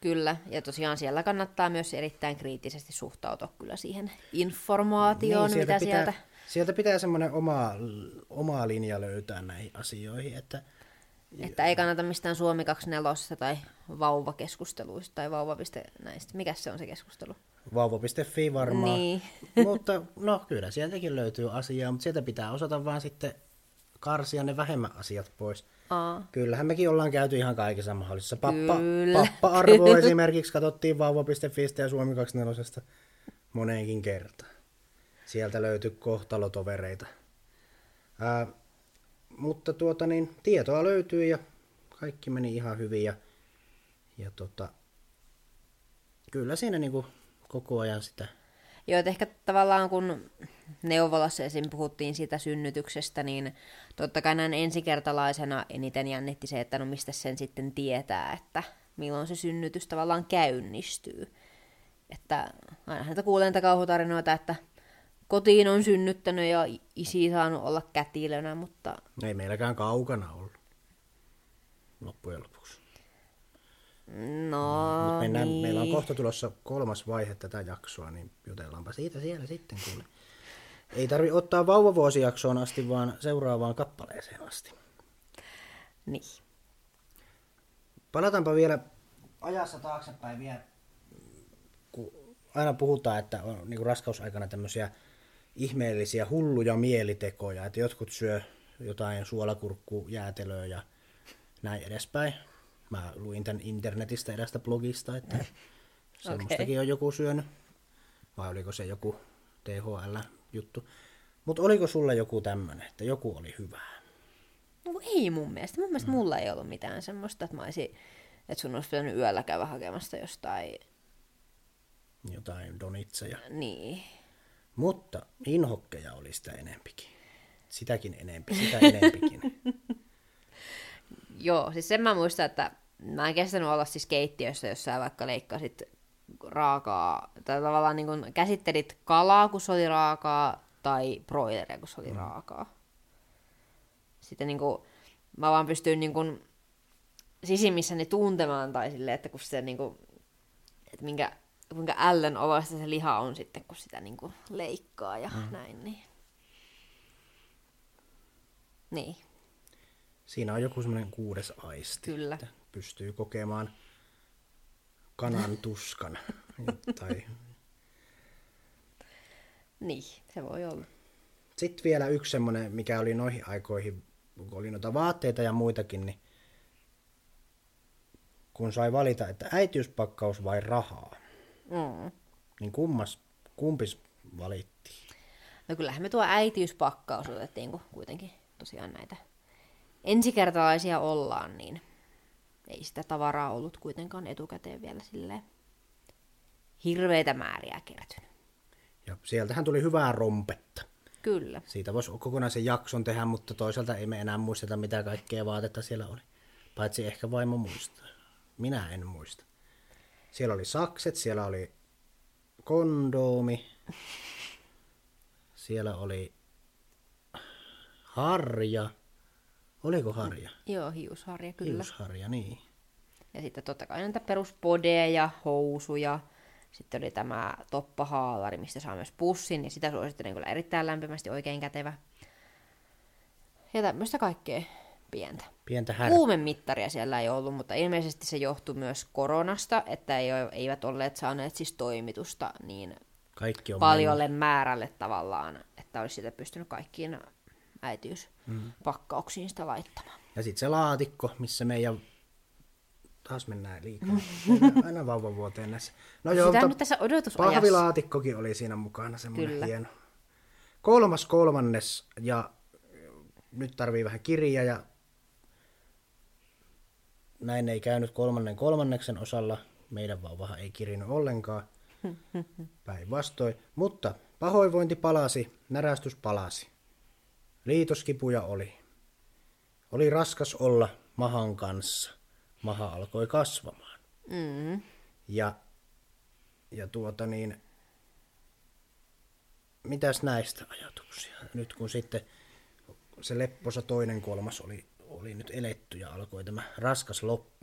Kyllä, ja tosiaan siellä kannattaa myös erittäin kriittisesti suhtautua kyllä siihen informaatioon, niin, mitä pitää, sieltä... Sieltä pitää semmoinen oma, oma linja löytää näihin asioihin, että Että ei kannata mistään Suomi 24 tai vauvakeskusteluista tai vauva. näistä. Mikä se on se keskustelu? vauva.fi varmaan. Niin. mutta no kyllä sieltäkin löytyy asiaa, mutta sieltä pitää osata vaan sitten karsia ne vähemmän asiat pois. Aa. Kyllähän mekin ollaan käyty ihan kaikissa mahdollisissa. Pappa, Kyllä, pappa-arvo esimerkiksi katsottiin vauva.fi ja Suomi 24 moneenkin kertaan. Sieltä löytyi kohtalotovereita. Ää, mutta tuota niin, tietoa löytyy ja kaikki meni ihan hyvin. Ja, ja tota, kyllä siinä niinku koko ajan sitä Joo, että ehkä tavallaan kun neuvolassa esim. puhuttiin siitä synnytyksestä, niin totta kai näin ensikertalaisena eniten jännitti se, että no mistä sen sitten tietää, että milloin se synnytys tavallaan käynnistyy. Että aina näitä kuulen näitä kauhutarinoita, että kotiin on synnyttänyt ja isi saanut olla kätilönä, mutta ei meilläkään kaukana ollut loppujen lopuksi. No Mut mennään, niin. Meillä on kohta tulossa kolmas vaihe tätä jaksoa, niin jutellaanpa siitä siellä sitten kuule. Ei tarvi ottaa vauvavuosijaksoon asti, vaan seuraavaan kappaleeseen asti. Niin. Palataanpa vielä ajassa taaksepäin vielä, kun aina puhutaan, että on niin kuin raskausaikana tämmöisiä ihmeellisiä hulluja mielitekoja, että jotkut syö jotain suolakurkkujäätelöä ja näin edespäin. Mä luin tämän internetistä erästä blogista, että semmoistakin on joku syönyt. Vai oliko se joku THL-juttu. Mutta oliko sulla joku tämmöinen, että joku oli hyvä? No ei mun mielestä. Mun mielestä mulla ei ollut mitään semmoista, että mä olisin, että sun olisi pitänyt yöllä käydä hakemasta jostain, Jotain donitseja. niin. Mutta inhokkeja oli sitä enempikin. Sitäkin enempi, sitä enempikin. Joo, siis sen mä muistan, että mä en kestänyt olla siis keittiössä, jos sä vaikka leikkasit raakaa, tai tavallaan niin kun käsittelit kalaa, kun se oli raakaa, tai broileria, kun se oli mm. raakaa. Sitten niin kun, mä vaan pystyin niin kun sisimmissäni tuntemaan, tai silleen, että kun se niin kun, että minkä, kuinka ällön ovasta se liha on sitten, kun sitä niin kun leikkaa ja mm. näin, niin. Niin. Siinä on joku semmoinen kuudes aisti, Kyllä. että pystyy kokemaan kanan tuskan. tai Niin, se voi olla. Sitten vielä yksi semmoinen, mikä oli noihin aikoihin, kun oli noita vaatteita ja muitakin, niin kun sai valita, että äitiyspakkaus vai rahaa, Mm. niin kummas, kumpis valittiin? No kyllähän me tuo äitiyspakkaus otettiin, kun kuitenkin tosiaan näitä ensikertalaisia ollaan, niin ei sitä tavaraa ollut kuitenkaan etukäteen vielä silleen hirveitä määriä kertynyt. Ja sieltähän tuli hyvää rompetta. Kyllä. Siitä voisi kokonaisen jakson tehdä, mutta toisaalta ei me enää muisteta, mitä kaikkea vaatetta siellä oli. Paitsi ehkä vaimo muistaa. Minä en muista. Siellä oli sakset, siellä oli kondoomi, siellä oli harja. Oliko harja? Joo, hiusharja kyllä. Hiusharja, niin. Ja sitten totta kai näitä peruspodeja, housuja. Sitten oli tämä toppahaalari, mistä saa myös pussin, ja sitä suosittelen kyllä erittäin lämpimästi, oikein kätevä. Ja tämmöistä kaikkea pientä. Pientä här... Kuumemittaria siellä ei ollut, mutta ilmeisesti se johtui myös koronasta, että ei, ole- eivät olleet saaneet siis toimitusta niin Kaikki on paljolle määrälle tavallaan, että olisi sitä pystynyt kaikkiin äitiyspakkauksiin sitä laittamaan. Ja sitten se laatikko, missä meidän... Taas mennään liikaa. Mennään Aina vauvavuoteen näissä. No joo, Sitä nyt tässä odotusajassa. pahvilaatikkokin oli siinä mukana, semmoinen Kyllä. hieno. Kolmas kolmannes, ja nyt tarvii vähän kirjaa, ja näin ei käynyt kolmannen kolmanneksen osalla. Meidän vauvahan ei kirinyt ollenkaan. Päinvastoin. Mutta pahoinvointi palasi, närästys palasi. Liitoskipuja oli. Oli raskas olla mahan kanssa. Maha alkoi kasvamaan. Mm. Ja, ja tuota niin, mitäs näistä ajatuksia? Nyt kun sitten se lepposa toinen kolmas oli, oli nyt eletty ja alkoi tämä raskas loppu.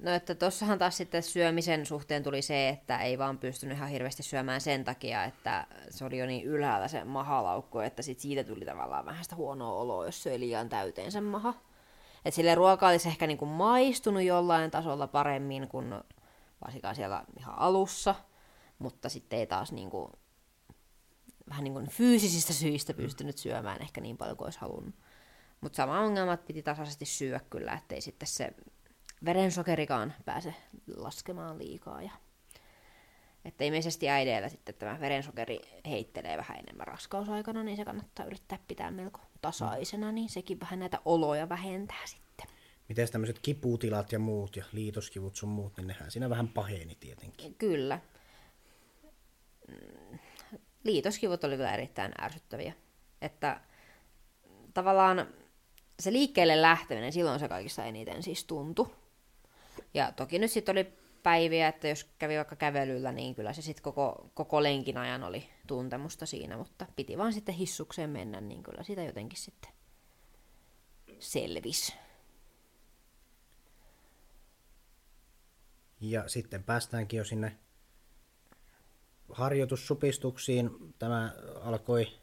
No että tossahan taas sitten syömisen suhteen tuli se, että ei vaan pystynyt ihan hirveästi syömään sen takia, että se oli jo niin ylhäällä se mahalaukku, että sit siitä tuli tavallaan vähän sitä huonoa oloa, jos söi liian täyteen sen maha. Että sille ruoka olisi ehkä niinku maistunut jollain tasolla paremmin kuin varsinkaan siellä ihan alussa, mutta sitten ei taas niinku, vähän niin kuin fyysisistä syistä pystynyt syömään ehkä niin paljon kuin olisi halunnut. Mutta sama ongelma, että piti tasaisesti syödä kyllä, ettei sitten se verensokerikaan pääse laskemaan liikaa. Ja... Että ilmeisesti äideillä sitten tämä verensokeri heittelee vähän enemmän raskausaikana, niin se kannattaa yrittää pitää melko tasaisena, niin sekin vähän näitä oloja vähentää sitten. Miten tämmöiset kiputilat ja muut ja liitoskivut sun muut, niin nehän siinä vähän paheni tietenkin. Kyllä. Liitoskivut oli kyllä erittäin ärsyttäviä. Että tavallaan se liikkeelle lähteminen, silloin se kaikista eniten siis tuntui. Ja toki nyt sitten oli päiviä, että jos kävi vaikka kävelyllä, niin kyllä se sitten koko, koko lenkin ajan oli tuntemusta siinä, mutta piti vaan sitten hissukseen mennä, niin kyllä sitä jotenkin sitten selvisi. Ja sitten päästäänkin jo sinne harjoitussupistuksiin. Tämä alkoi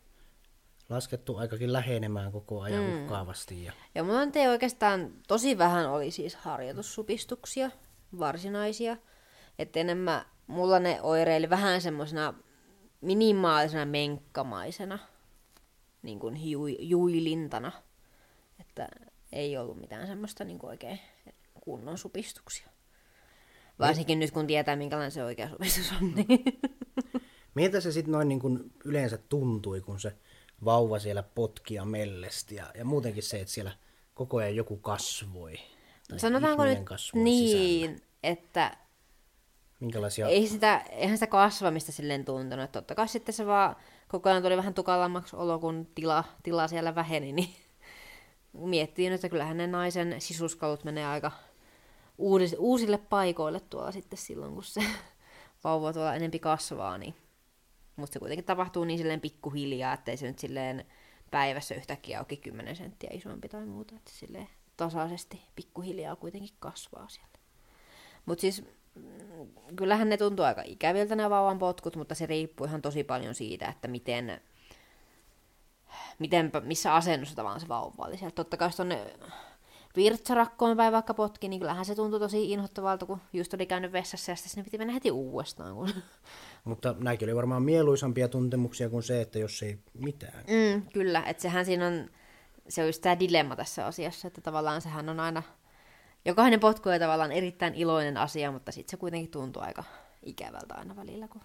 laskettu aikakin lähenemään koko ajan mm. uhkaavasti. Ja Ja mulla nyt ei oikeastaan tosi vähän oli siis harjoitussupistuksia, varsinaisia. Että enemmän mulla ne oireili vähän semmoisena minimaalisena menkkamaisena, niin kuin hiu- juilintana. Että ei ollut mitään semmoista niin kuin oikein kunnon supistuksia. Varsinkin nyt kun tietää, minkälainen se oikea supistus on. Niin. Miltä se sitten noin niin kuin yleensä tuntui, kun se vauva siellä potki ja mellesti ja, ja muutenkin se, että siellä koko ajan joku kasvoi. Tai Sanotaanko nyt kasvoi niin, sisällä. että Minkälaisia... ei sitä, eihän sitä kasvamista silleen tuntunut. Että totta kai sitten se vaan koko ajan tuli vähän tukalammaksi olo, kun tila, tila siellä väheni, niin miettii nyt, että kyllähän ne naisen sisuskalut menee aika uudis, uusille paikoille tuolla sitten silloin, kun se vauva tuolla enempi kasvaa, niin mutta se kuitenkin tapahtuu niin silleen pikkuhiljaa, ettei se nyt silleen päivässä yhtäkkiä auki 10 senttiä isompi tai muuta, että se silleen tasaisesti pikkuhiljaa kuitenkin kasvaa sieltä. Mutta siis mm, kyllähän ne tuntuu aika ikäviltä nämä vauvan potkut, mutta se riippuu ihan tosi paljon siitä, että miten, miten missä asennossa tavallaan se vauva oli siellä. Totta kai jos tonne virtsarakkoon päin vaikka potki, niin kyllähän se tuntui tosi inhottavalta, kun just oli käynyt vessassa ja sitten sinne piti mennä heti uudestaan. Kun... Mutta nämäkin oli varmaan mieluisampia tuntemuksia kuin se, että jos ei mitään. Mm, kyllä, että sehän siinä on, se on just tämä dilemma tässä asiassa, että tavallaan sehän on aina, jokainen potku on tavallaan erittäin iloinen asia, mutta sitten se kuitenkin tuntuu aika ikävältä aina välillä, kun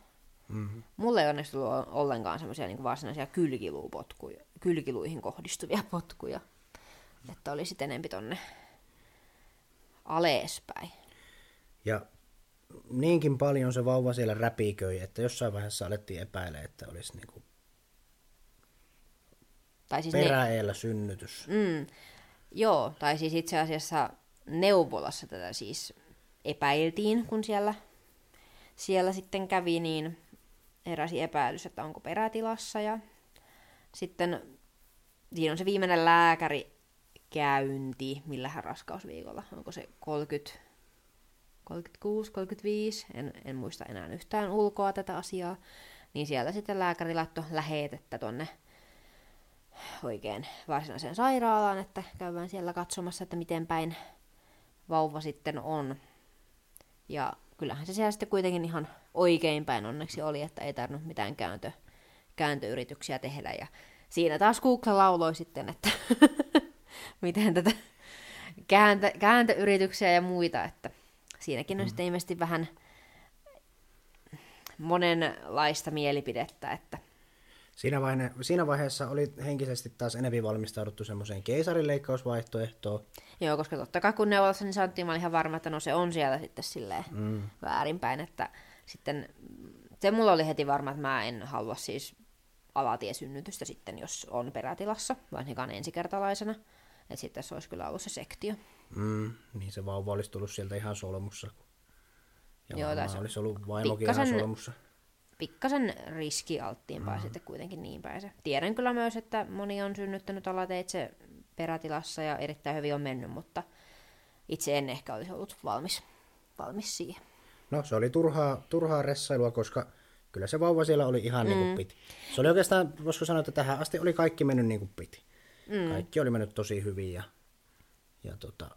Mm-hmm. Mulle ei onneksi tullut ollenkaan semmoisia niin varsinaisia kylkiluupotkuja, kylkiluihin kohdistuvia potkuja. Että oli sitten enempi tonne aleespäin. Ja niinkin paljon se vauva siellä räpiköi, että jossain vaiheessa alettiin epäillä, että olisi niin kuin tai siis peräeellä ne... synnytys. Mm, joo, tai siis itse asiassa neuvolassa tätä siis epäiltiin, kun siellä, siellä sitten kävi, niin heräsi epäilys, että onko perätilassa. Ja sitten siinä on se viimeinen lääkäri käynti, millähän raskausviikolla, onko se 30, 36, 35, en, en muista enää yhtään ulkoa tätä asiaa, niin sieltä sitten lääkäri laittoi lähetettä tonne oikein varsinaiseen sairaalaan, että käydään siellä katsomassa, että miten päin vauva sitten on. Ja kyllähän se siellä sitten kuitenkin ihan oikein päin onneksi oli, että ei tarvinnut mitään kääntö, kääntöyrityksiä tehdä. Ja siinä taas Google lauloi sitten, että miten tätä kääntö, kääntöyrityksiä ja muita, että siinäkin on mm. sitten ilmeisesti vähän monenlaista mielipidettä, että Siinä, vaihe, siinä vaiheessa oli henkisesti taas enemmän valmistauduttu semmoiseen keisarileikkausvaihtoehtoon. Joo, koska totta kai kun neuvolassa, niin sanottiin, mä olin ihan varma, että no se on siellä sitten silleen mm. väärinpäin, että sitten se mulla oli heti varma, että mä en halua siis alatiesynnytystä sitten, jos on perätilassa, varsinkaan ensikertalaisena. Että sitten se olisi kyllä ollut se sektio. Mm, niin se vauva olisi tullut sieltä ihan solmussa. Ja Joo, se olisi ollut vaimokin pikkasen, ihan solmussa. Pikkasen riskialttiimpaa mm. sitten kuitenkin niin päin se. Tiedän kyllä myös, että moni on synnyttänyt alateitse perätilassa ja erittäin hyvin on mennyt, mutta itse en ehkä olisi ollut valmis, valmis siihen. No se oli turhaa, turhaa ressailua, koska kyllä se vauva siellä oli ihan mm. niin kuin piti. Se oli oikeastaan, voisiko sanoa, että tähän asti oli kaikki mennyt niin kuin piti. Mm. Kaikki oli mennyt tosi hyvin ja, ja tota,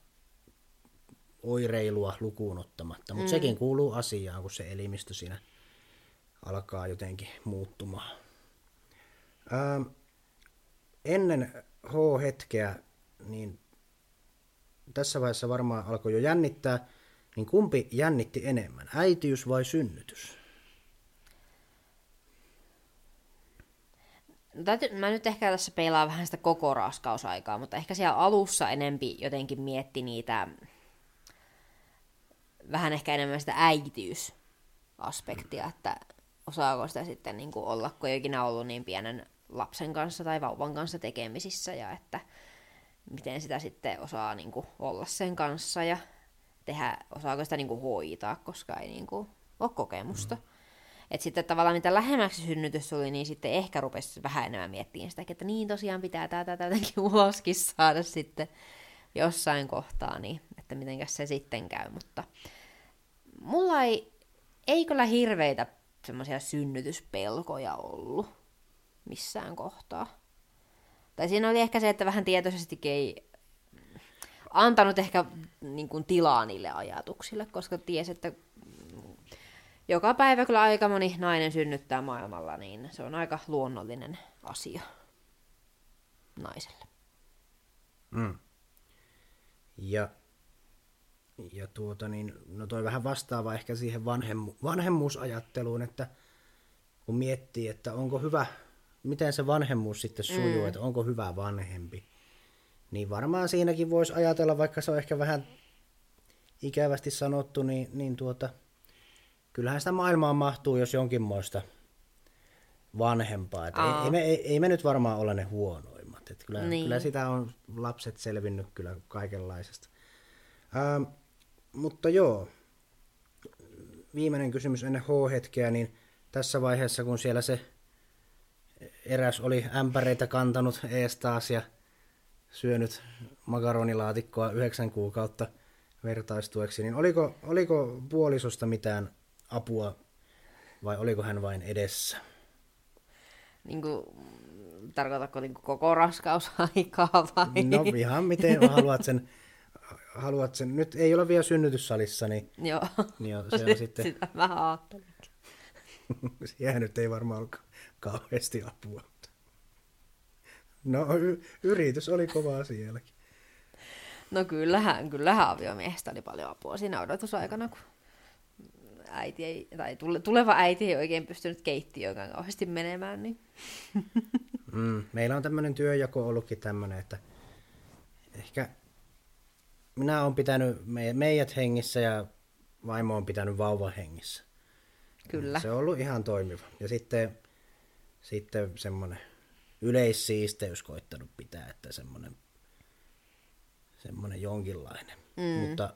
oireilua lukuun ottamatta. Mutta mm. sekin kuuluu asiaan, kun se elimistö siinä alkaa jotenkin muuttumaan. Ää, ennen H-hetkeä, niin tässä vaiheessa varmaan alkoi jo jännittää, niin kumpi jännitti enemmän, äitiys vai synnytys? Täytyy, mä nyt ehkä tässä peilaan vähän sitä koko raskausaikaa, mutta ehkä siellä alussa enempi jotenkin mietti niitä, vähän ehkä enemmän sitä äitiysaspektia, mm. että osaako sitä sitten niin kuin olla, kun ei ikinä ollut niin pienen lapsen kanssa tai vauvan kanssa tekemisissä ja että miten sitä sitten osaa niin kuin olla sen kanssa ja tehdä, osaako sitä niin kuin hoitaa, koska ei niin kuin ole kokemusta. Mm. Et sitten tavallaan mitä lähemmäksi synnytys tuli, niin sitten ehkä rupesi vähän enemmän miettimään sitä, että niin tosiaan pitää tätä jotenkin uloskin saada sitten jossain kohtaa, niin että mitenkäs se sitten käy. Mutta mulla ei, ei kyllä hirveitä semmoisia synnytyspelkoja ollut missään kohtaa. Tai siinä oli ehkä se, että vähän tietoisesti ei antanut ehkä niin kuin, tilaa niille ajatuksille, koska tiesi, että joka päivä kyllä aika moni nainen synnyttää maailmalla, niin se on aika luonnollinen asia naiselle. Mm. Ja, ja tuota niin, no toi vähän vastaava ehkä siihen vanhemmu, vanhemmuusajatteluun, että kun miettii, että onko hyvä, miten se vanhemmuus sitten sujuu, mm. että onko hyvä vanhempi, niin varmaan siinäkin voisi ajatella, vaikka se on ehkä vähän ikävästi sanottu, niin, niin tuota, kyllähän sitä maailmaan mahtuu, jos jonkinmoista vanhempaa. ei, ei, me, ei, ei me nyt varmaan ole ne huonoimmat. Et kyllä, niin. kyllä sitä on lapset selvinnyt kyllä kaikenlaisesta. Ähm, mutta joo, viimeinen kysymys ennen H-hetkeä, niin tässä vaiheessa kun siellä se eräs oli ämpäreitä kantanut ees taas ja syönyt makaronilaatikkoa yhdeksän kuukautta vertaistueksi, niin oliko, oliko puolisosta mitään apua vai oliko hän vain edessä? Niin kuin, tarkoitatko niin kuin koko raskausaikaa vai? No ihan miten haluat sen haluat sen, nyt ei ole vielä synnytyssalissa, niin, Joo. niin jo, se on sitten, Sitä mä ajattelin. siihen nyt ei varmaan ollut kauheasti apua. No, y- yritys oli kovaa sielläkin. No kyllähän, kyllähän aviomiehestä oli paljon apua siinä odotusaikana, kun äiti ei, tai tule- tuleva äiti ei oikein pystynyt keittiöön kauheasti menemään, niin Mm, meillä on tämmöinen työjako ollutkin tämmöinen, että ehkä minä olen pitänyt me- meidät hengissä ja vaimo on pitänyt vauvan hengissä. kyllä. Se on ollut ihan toimiva. Ja sitten, sitten semmoinen yleissiisteys koittanut pitää, että semmoinen, semmoinen jonkinlainen. Mm. Mutta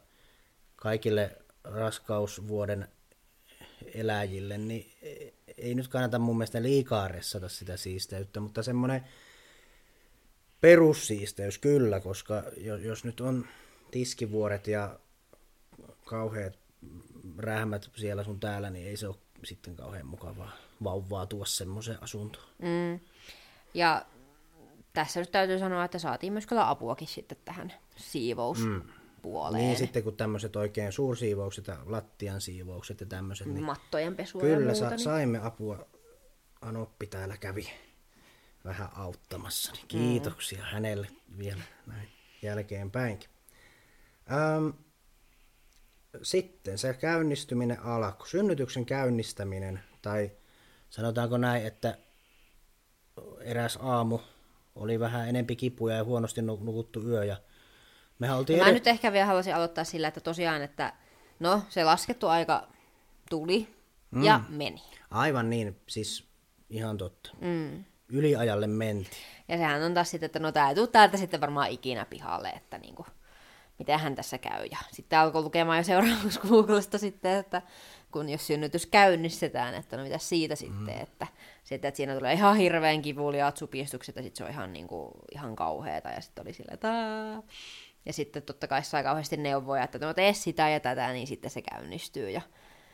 kaikille raskausvuoden eläjille, niin ei- nyt kannata mun mielestä liikaa ressata sitä siisteyttä, mutta semmoinen perussiisteys kyllä, koska jo- jos nyt on tiskivuoret ja kauheat rähmät siellä sun täällä, niin ei se ole sitten kauhean mukavaa vauvaa tuoda semmoiseen asuntoon. Mm. Ja tässä nyt täytyy sanoa, että saatiin myös kyllä apuakin sitten tähän siivouspuoleen. Niin sitten kun tämmöiset oikein suursiivoukset ja lattian siivoukset ja tämmöiset, niin Mattojen pesua ja kyllä muuta. sa- niin... saimme apua. Anoppi täällä kävi vähän auttamassa, niin kiitoksia mm. hänelle vielä näin jälkeenpäinkin. Ähm, sitten se käynnistyminen alkoi, synnytyksen käynnistäminen, tai sanotaanko näin, että eräs aamu oli vähän enempi kipuja ja huonosti nu- nukuttu yö, ja me oltiin Mä ed- nyt ehkä vielä haluaisin aloittaa sillä, että tosiaan, että no se laskettu aika tuli mm. ja meni. Aivan niin, siis ihan totta. Mm. Yliajalle mentiin. Ja sehän on taas sitten, että no tää ei tule täältä sitten varmaan ikinä pihalle, että niinku, mitähän tässä käy. Ja sitten alkoi lukemaan jo seuraavaksi Googlesta sitten, että kun jos synnytys käynnistetään, että no mitä siitä sitten, että, sitten, että siinä tulee ihan hirveän kivuliaat supistukset ja sitten se on ihan, niinku, ihan kauheeta ja sitten oli sillä, että "Aa." ja sitten totta kai sai kauheasti neuvoja, että no tee sitä ja tätä, niin sitten se käynnistyy ja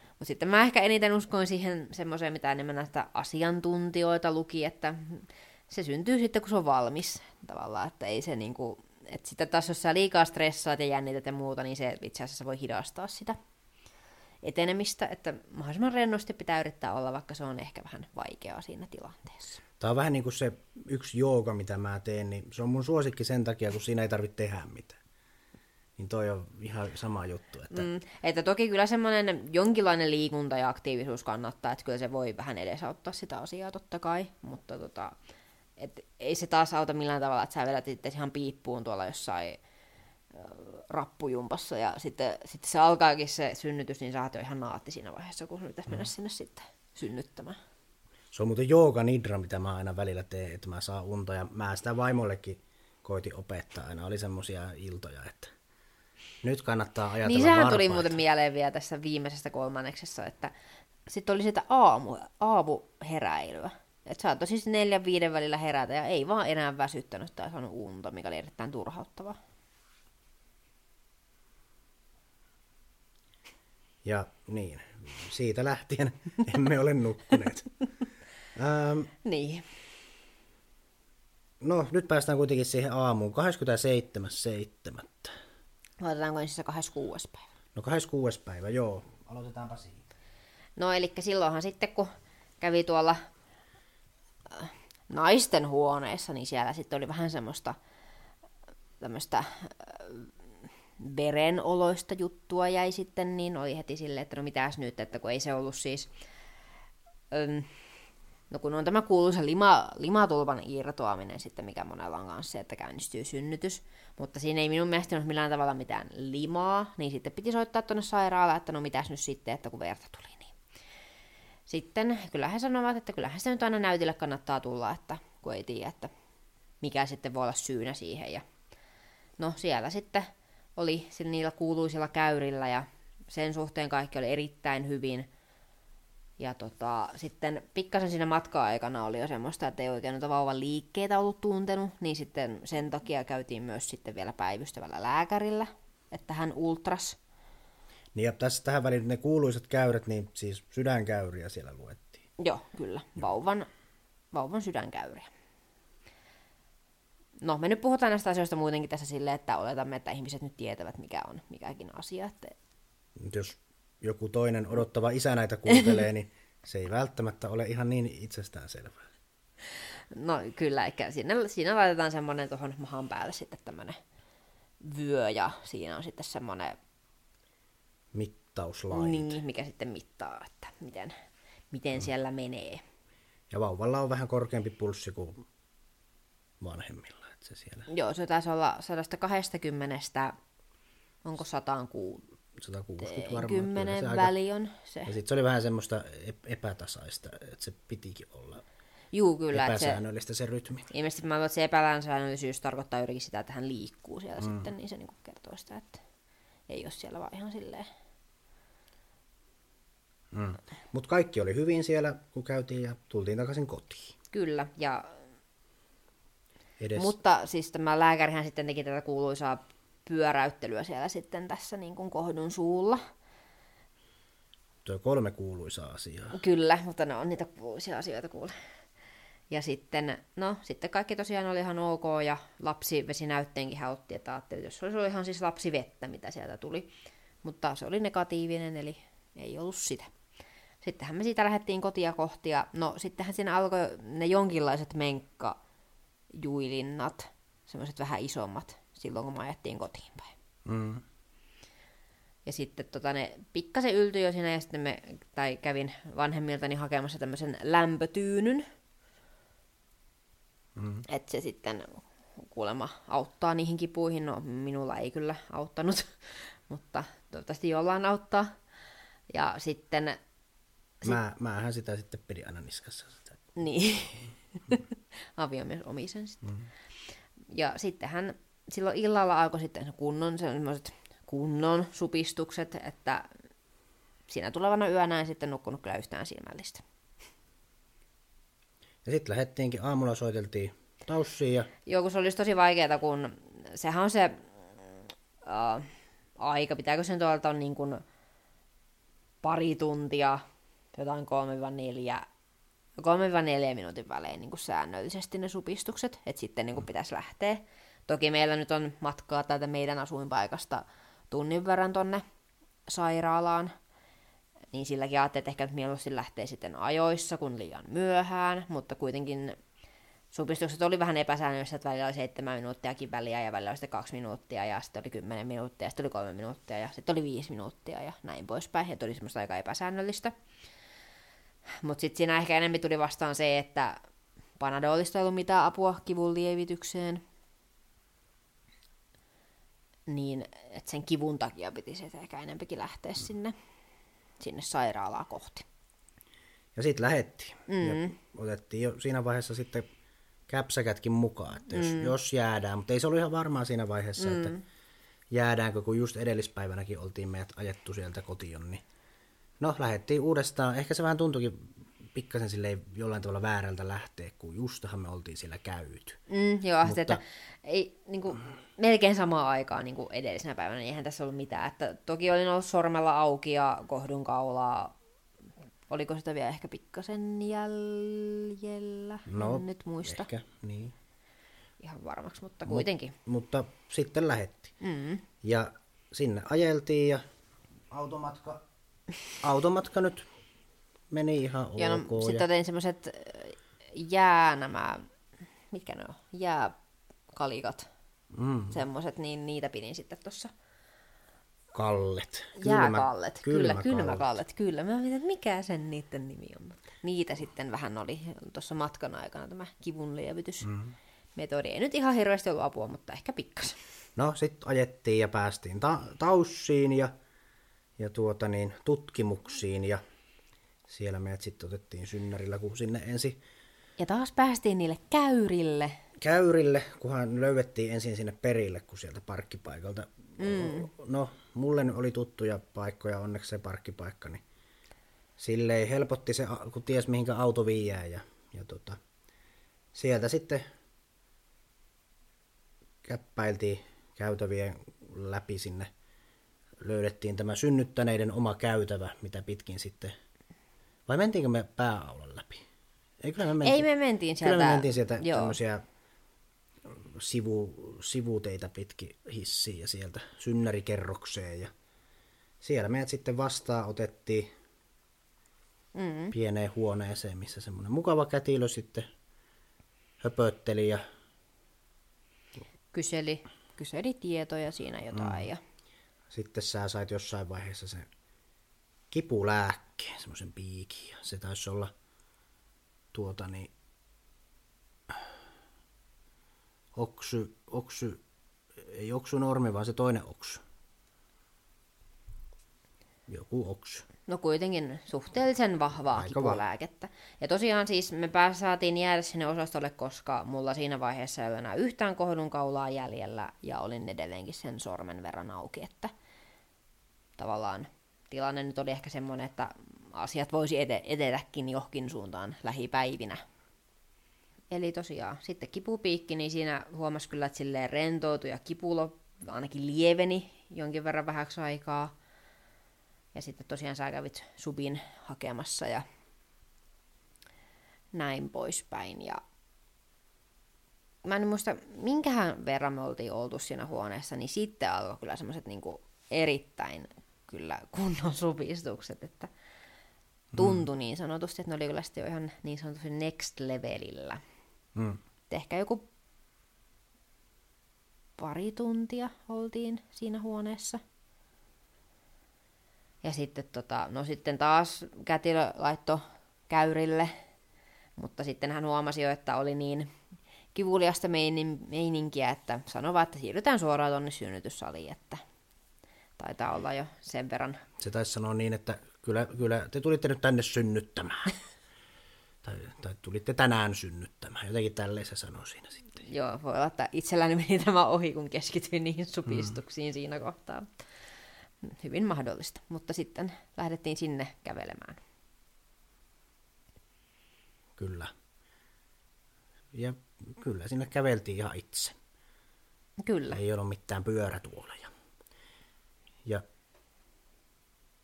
mutta sitten mä ehkä eniten uskoin siihen semmoiseen, mitä enemmän näistä asiantuntijoita luki, että se syntyy sitten, kun se on valmis tavallaan, että ei se niinku, että sitten taas jos sä liikaa stressaat ja jännität ja muuta, niin se itse asiassa voi hidastaa sitä etenemistä, että mahdollisimman rennosti pitää yrittää olla, vaikka se on ehkä vähän vaikeaa siinä tilanteessa. Tämä on vähän niin kuin se yksi jooga, mitä mä teen, niin se on mun suosikki sen takia, kun siinä ei tarvitse tehdä mitään. Niin toi on ihan sama juttu. Että... Mm, että toki kyllä semmoinen jonkinlainen liikunta ja aktiivisuus kannattaa, että kyllä se voi vähän edesauttaa sitä asiaa totta kai, mutta tota, et ei se taas auta millään tavalla, että sä vedät itse ihan piippuun tuolla jossain rappujumpassa ja sitten, sitten se alkaakin se synnytys, niin sä oot jo ihan naatti siinä vaiheessa, kun sun pitäisi mennä sinne sitten synnyttämään. Se on muuten jooga nidra, mitä mä aina välillä teen, että mä saan unta. Ja mä sitä vaimollekin koitin opettaa aina. Oli semmosia iltoja, että nyt kannattaa ajatella Niin sehän tuli muuten mieleen vielä tässä viimeisessä kolmanneksessa, että sitten oli sitä aamu, aamuheräilyä. Että saattoi siis neljän viiden välillä herätä ja ei vaan enää väsyttänyt tai saanut unta, mikä oli erittäin turhauttavaa. Ja niin, siitä lähtien emme ole nukkuneet. ähm, Niin. no, nyt päästään kuitenkin siihen aamuun. 27.7. Aloitetaanko ensin se 26. päivä? No 26. päivä, joo. Aloitetaanpa siitä. No eli silloinhan sitten kun kävi tuolla naisten huoneessa, niin siellä sitten oli vähän semmoista tämmöistä äh, verenoloista juttua jäi sitten, niin oli heti silleen, että no mitäs nyt, että kun ei se ollut siis, ähm, no kun on tämä kuuluisa lima, limatulpan irtoaminen sitten, mikä monella on kanssa että käynnistyy synnytys, mutta siinä ei minun mielestä ollut millään tavalla mitään limaa, niin sitten piti soittaa tuonne sairaalaan, että no mitäs nyt sitten, että kun verta tuli, sitten kyllä he sanovat, että kyllähän se nyt aina näytille kannattaa tulla, että kun ei tiedä, että mikä sitten voi olla syynä siihen. Ja no siellä sitten oli niillä kuuluisilla käyrillä ja sen suhteen kaikki oli erittäin hyvin. Ja tota, sitten pikkasen siinä matka-aikana oli jo semmoista, että ei oikein noita vauvan liikkeitä ollut tuntenut, niin sitten sen takia käytiin myös sitten vielä päivystävällä lääkärillä, että hän ultras Niin ja tässä tähän väliin ne kuuluisat käyrät, niin siis sydänkäyriä siellä luettiin. Joo, kyllä. Vauvan, vauvan sydänkäyriä. no me nyt puhutaan näistä asioista muutenkin tässä silleen, että oletamme, että ihmiset nyt tietävät, mikä on mikäkin asia. Että... Nyt jos joku toinen odottava isä näitä kuuntelee, niin se ei välttämättä ole ihan niin itsestään selvää. No kyllä, eikä siinä, siinä laitetaan semmoinen tuohon mahan päälle sitten tämmöinen vyö ja siinä on sitten semmoinen Mittauslait. niin, mikä sitten mittaa, että miten, miten siellä menee. Ja vauvalla on vähän korkeampi pulssi kuin vanhemmilla. Että se siellä Joo, se taisi olla 120, onko 160 160 varmaan. kyllä se väli on se. Ja sitten se oli vähän semmoista ep- epätasaista, että se pitikin olla Juu, kyllä. Että se, epäsäännöllistä se rytmi. ilmeisesti mä että se epälänsäännöllisyys tarkoittaa juurikin sitä, että hän liikkuu siellä mm. sitten, niin se niinku kertoo sitä, että ei ole siellä vaan ihan silleen. Mm. Mutta kaikki oli hyvin siellä, kun käytiin ja tultiin takaisin kotiin. Kyllä, ja Edes Mutta siis tämä lääkärihän sitten teki tätä kuuluisaa pyöräyttelyä siellä sitten tässä niin kuin kohdun suulla. tuo kolme kuuluisaa asiaa. Kyllä, mutta ne on niitä kuuluisia asioita kuule. Ja sitten, no, sitten kaikki tosiaan oli ihan ok ja lapsivesinäytteenkin hän otti, että ajattelin, että jos se oli ihan siis lapsivettä, mitä sieltä tuli. Mutta se oli negatiivinen, eli ei ollut sitä. Sittenhän me siitä lähdettiin kotia kohti ja no sittenhän siinä alkoi ne jonkinlaiset menkkajuilinnat, semmoiset vähän isommat, silloin kun me ajettiin kotiin päin. Mm. Ja sitten tota, ne pikkasen yltyi jo siinä ja sitten me, tai kävin vanhemmiltani hakemassa tämmöisen lämpötyynyn. Mm. Että se sitten kuulemma auttaa niihin kipuihin. No minulla ei kyllä auttanut, mutta toivottavasti jollain auttaa. Ja sitten, Mä, mähän sitä sitten pidin aina niskassa. Sitä. niin, aviomies omi sen sitten. Mm. Ja sittenhän silloin illalla alkoi sitten kunnon, semmoiset kunnon supistukset, että siinä tulevana yönä en sitten nukkunut kyllä yhtään silmällistä. Ja sitten lähdettiinkin, aamulla soiteltiin taussiin ja Joo, kun se olisi tosi vaikeaa, kun sehän on se uh, aika, pitääkö sen tuolta on niin kuin pari tuntia, jotain 3-4, 3-4 minuutin välein niin kuin säännöllisesti ne supistukset, että sitten niin kuin pitäisi lähteä. Toki meillä nyt on matkaa täältä meidän asuinpaikasta tunnin verran tonne sairaalaan, niin silläkin ajattelin, että ehkä nyt mieluusti lähtee sitten ajoissa kuin liian myöhään, mutta kuitenkin supistukset oli vähän epäsäännöllistä, että välillä oli seitsemän minuuttiakin väliä ja välillä oli sitten kaksi minuuttia ja sitten oli kymmenen minuuttia ja sitten oli kolme minuuttia ja sitten oli viisi minuuttia ja näin poispäin. Ja oli semmoista aika epäsäännöllistä. Mutta sitten siinä ehkä enemmän tuli vastaan se, että Panadolista ei ollut mitään apua kivun lievitykseen. Niin, että sen kivun takia piti se ehkä enempikin lähteä sinne, sinne sairaalaa kohti. Ja sitten lähettiin. Mm. Ja otettiin jo siinä vaiheessa sitten käpsäkätkin mukaan, että jos, mm. jos jäädään, mutta ei se ollut ihan varmaa siinä vaiheessa, mm. että jäädäänkö, kun just edellispäivänäkin oltiin meidät ajettu sieltä kotiin, niin no lähdettiin uudestaan. Ehkä se vähän tuntuikin pikkasen silleen jollain tavalla väärältä lähteä, kun justahan me oltiin siellä käyty. Mm, joo, Mutta- Mutta... että ei, niin kuin, melkein samaan aikaan niin kuin edellisenä päivänä, niin eihän tässä ollut mitään. Että toki olin ollut sormella auki ja kohdun kaulaa. Oliko sitä vielä ehkä pikkasen jäljellä? No, en nyt muista Ehkä, niin. ihan varmaksi, mutta kuitenkin. Mutta sitten lähettiin. Mm. Ja sinne ajeltiin ja automatka, automatka nyt meni ihan ok. Ja no, sitten tein semmoiset jää nämä, mitkä ne on, jääkalikat, mm, semmoiset, niin niitä pidin sitten tuossa kallet. Jääkallet, kyllä, kylmäkallet. kyllä. Mä mietin, että mikä sen niiden nimi on. Mutta niitä sitten vähän oli tuossa matkan aikana tämä kivun lievitys. Mm. Metodi ei nyt ihan hirveästi ollut apua, mutta ehkä pikkas. No, sitten ajettiin ja päästiin ta- taussiin ja, ja tuota niin, tutkimuksiin ja siellä meidät sitten otettiin synnärillä, kun sinne ensin Ja taas päästiin niille käyrille. käyrille, kunhan löydettiin ensin sinne perille, kun sieltä parkkipaikalta. Mm. No, mulle oli tuttuja paikkoja, onneksi se parkkipaikka, niin silleen helpotti se, kun ties mihinkä auto viiää ja, ja tota, sieltä sitten käppäiltiin käytävien läpi sinne. Löydettiin tämä synnyttäneiden oma käytävä, mitä pitkin sitten, vai mentiinkö me pääaulan läpi? Ei, kyllä me mentiin, Ei me mentiin sieltä. Kyllä me mentiin sieltä Joo. tämmöisiä sivu, sivuteitä pitkin hissiin ja sieltä synnärikerrokseen. Ja siellä meidät sitten vastaan otettiin mm. pieneen huoneeseen, missä semmoinen mukava kätilö sitten höpötteli ja Kyseli, kyseli tietoja siinä jotain. Ja... sitten sä sait jossain vaiheessa sen kipulääkkeen, semmoisen piikin. Ja se taisi olla tuota niin, oksy, oksy, ei oksu normi, vaan se toinen oksu. Joku oksu. No kuitenkin suhteellisen vahvaa Aika kipulääkettä. Ja tosiaan siis me pääs, saatiin jäädä sinne osastolle, koska mulla siinä vaiheessa ei ole enää yhtään kohdun kaulaa jäljellä ja olin edelleenkin sen sormen verran auki, että tavallaan tilanne nyt oli ehkä semmoinen, että asiat voisi edetäkin johonkin suuntaan lähipäivinä. Eli tosiaan sitten kipupiikki, niin siinä huomasi kyllä, että silleen rentoutui ja kipulo ainakin lieveni jonkin verran vähäksi aikaa. Ja sitten tosiaan sä kävit subin hakemassa ja näin poispäin. Ja mä en muista, minkähän verran me oltiin oltu siinä huoneessa, niin sitten alkoi kyllä semmoiset niinku erittäin kyllä kunnon supistukset, että tuntui niin sanotusti, että ne oli kyllä sitten jo ihan niin sanotusti next levelillä. Mm. Ehkä joku pari tuntia oltiin siinä huoneessa. Ja sitten, tota, no sitten taas kätilö laitto käyrille, mutta sitten hän huomasi jo, että oli niin kivuliasta meinin, meininkiä, että sanoi vaan, että siirrytään suoraan tuonne synnytyssaliin, että taitaa olla jo sen verran. Se taisi sanoa niin, että kyllä, kyllä te tulitte nyt tänne synnyttämään. tai, tai tulitte tänään synnyttämään. Jotenkin tälleen se sanoi siinä sitten. Joo, voi olla, että itselläni meni tämä ohi, kun keskityin niihin supistuksiin mm. siinä kohtaa. Hyvin mahdollista, mutta sitten lähdettiin sinne kävelemään. Kyllä. Ja kyllä sinne käveltiin ihan itse. Kyllä. Ei ollut mitään pyörätuoleja. Ja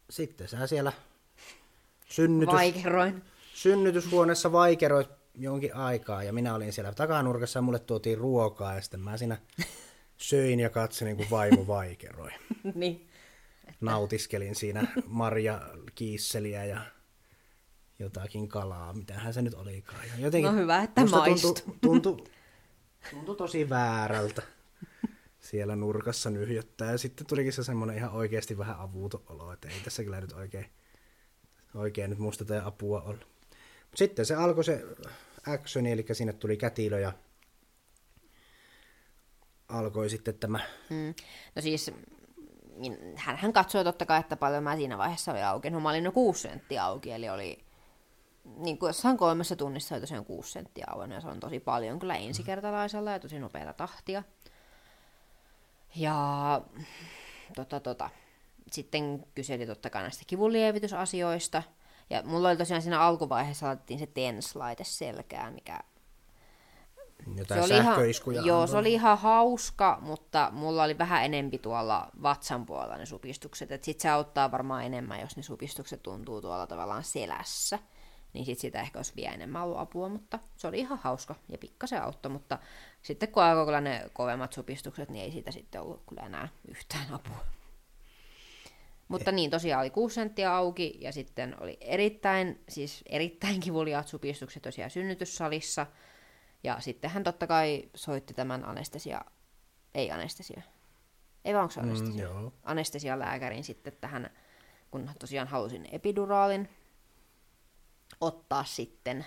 sitten sä siellä synnytys, Vaikeroin. synnytyshuoneessa vaikeroit jonkin aikaa ja minä olin siellä takanurkassa ja mulle tuotiin ruokaa ja sitten mä siinä söin ja katselin kun vaimo vaikeroi. niin. Nautiskelin siinä Marja Kiisseliä ja jotakin kalaa, mitähän se nyt olikaan. Ja jotenkin No hyvä, että musta maistui. tuntui, tuntui, tuntui tosi väärältä siellä nurkassa nyhjöttää. Ja sitten tulikin se semmoinen ihan oikeasti vähän avuuton olo, että ei tässä kyllä nyt oikein, oikein nyt musta tätä apua ollut. Sitten se alkoi se actioni, eli sinne tuli kätilö ja alkoi sitten tämä, Mm. No siis min- hän, hän katsoi totta kai, että paljon mä siinä vaiheessa oli auki. No mä olin jo kuusi senttiä auki, eli oli niin kuin jossain kolmessa tunnissa oli tosiaan kuusi senttiä auennut, ja se on tosi paljon kyllä ensikertalaisella ja tosi nopeata tahtia. Ja tota, tota. sitten kyseli totta kai näistä kivunlievitysasioista. Ja mulla oli tosiaan siinä alkuvaiheessa laitettiin se TENS-laite selkään, mikä jotain se oli ihan, joo, se oli ihan hauska, mutta mulla oli vähän enempi tuolla vatsan puolella ne supistukset. Et sit se auttaa varmaan enemmän, jos ne supistukset tuntuu tuolla tavallaan selässä. Niin sit sitä ehkä olisi vielä enemmän ollut apua, mutta se oli ihan hauska ja pikkasen auttoi. Mutta sitten kun alkoi kyllä ne kovemmat supistukset, niin ei siitä sitten ollut kyllä enää yhtään apua. Mutta niin, tosiaan oli 6 senttiä auki ja sitten oli erittäin, siis erittäin kivuliaat supistukset tosiaan synnytyssalissa. Ja sitten hän totta kai soitti tämän anestesia, ei anestesia, ei vaan onko se anestesia? Mm, joo. Anestesialääkärin sitten tähän, kun tosiaan halusin epiduraalin ottaa sitten.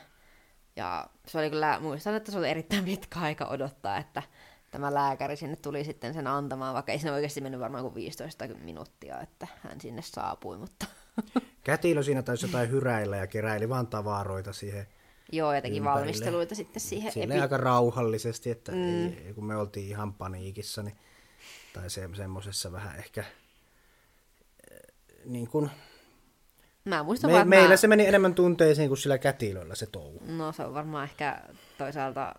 Ja se oli kyllä, muistan, että se oli erittäin pitkä aika odottaa, että tämä lääkäri sinne tuli sitten sen antamaan, vaikka ei siinä oikeasti mennyt varmaan kuin 15 minuuttia, että hän sinne saapui, mutta Kätilö siinä taisi jotain hyräillä ja keräili vaan tavaroita siihen. joo, ja teki Ympärille. valmisteluita sitten siihen Silleen aika rauhallisesti, että mm. ei, kun me oltiin ihan paniikissa, niin, tai se, semmoisessa vähän ehkä, eh, niin kuin, Mä muistan me, vaan, meillä mä... se meni enemmän tunteisiin kuin sillä kätilöllä se touhu. No se on varmaan ehkä toisaalta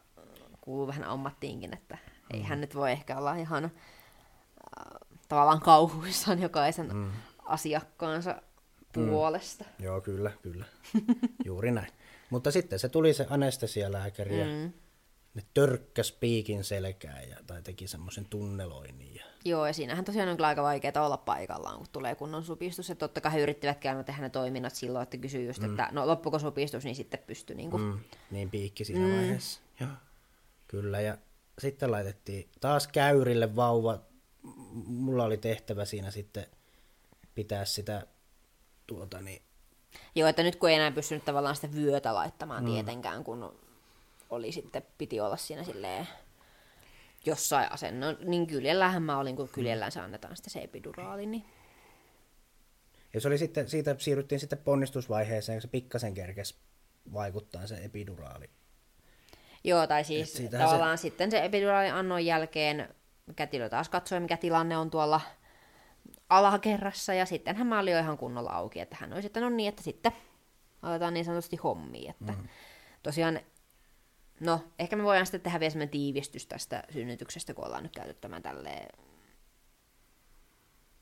kuuluu vähän ammattiinkin, että ei Mm. hän nyt voi ehkä olla ihan äh, tavallaan kauhuissaan jokaisen Mm. asiakkaansa puolesta. Joo, kyllä, kyllä. Juuri näin. Mutta sitten se tuli se anestesialääkäri ja Mm. ne törkkäs piikin selkään ja, tai teki semmoisen tunneloinnin. Ja... Joo, ja siinähän tosiaan on kyllä aika vaikeaa olla paikallaan, kun tulee kunnon supistus. Ja totta kai he yrittivät käydä tehdä ne toiminnat silloin, että kysyy just, mm. että no loppuko supistus, niin sitten pystyi niin kuin... Mm, niin piikki siinä mm. vaiheessa. Joo, kyllä. Ja sitten laitettiin taas käyrille vauva. Mulla oli tehtävä siinä sitten pitää sitä tuota niin... Joo, että nyt kun ei enää pystynyt tavallaan sitä vyötä laittamaan mm. tietenkään, kun oli sitten, piti olla siinä silleen jossain asennon, no, niin kyljellähän mä olin, kun kyljellään se annetaan sitten se epiduraali. Niin. Ja se oli sitten, siitä siirryttiin sitten ponnistusvaiheeseen, se pikkasen kerkes vaikuttaa se epiduraali. Joo, tai siis tavallaan se... sitten se epiduraali annon jälkeen kätilö taas katsoi, mikä tilanne on tuolla alakerrassa, ja sitten hän oli jo ihan kunnolla auki, että hän oli sitten on niin, että sitten aletaan niin sanotusti hommia, että mm. tosiaan No, ehkä me voidaan sitten tehdä vielä sellainen tiivistys tästä synnytyksestä, kun ollaan nyt käyty tämän tälleen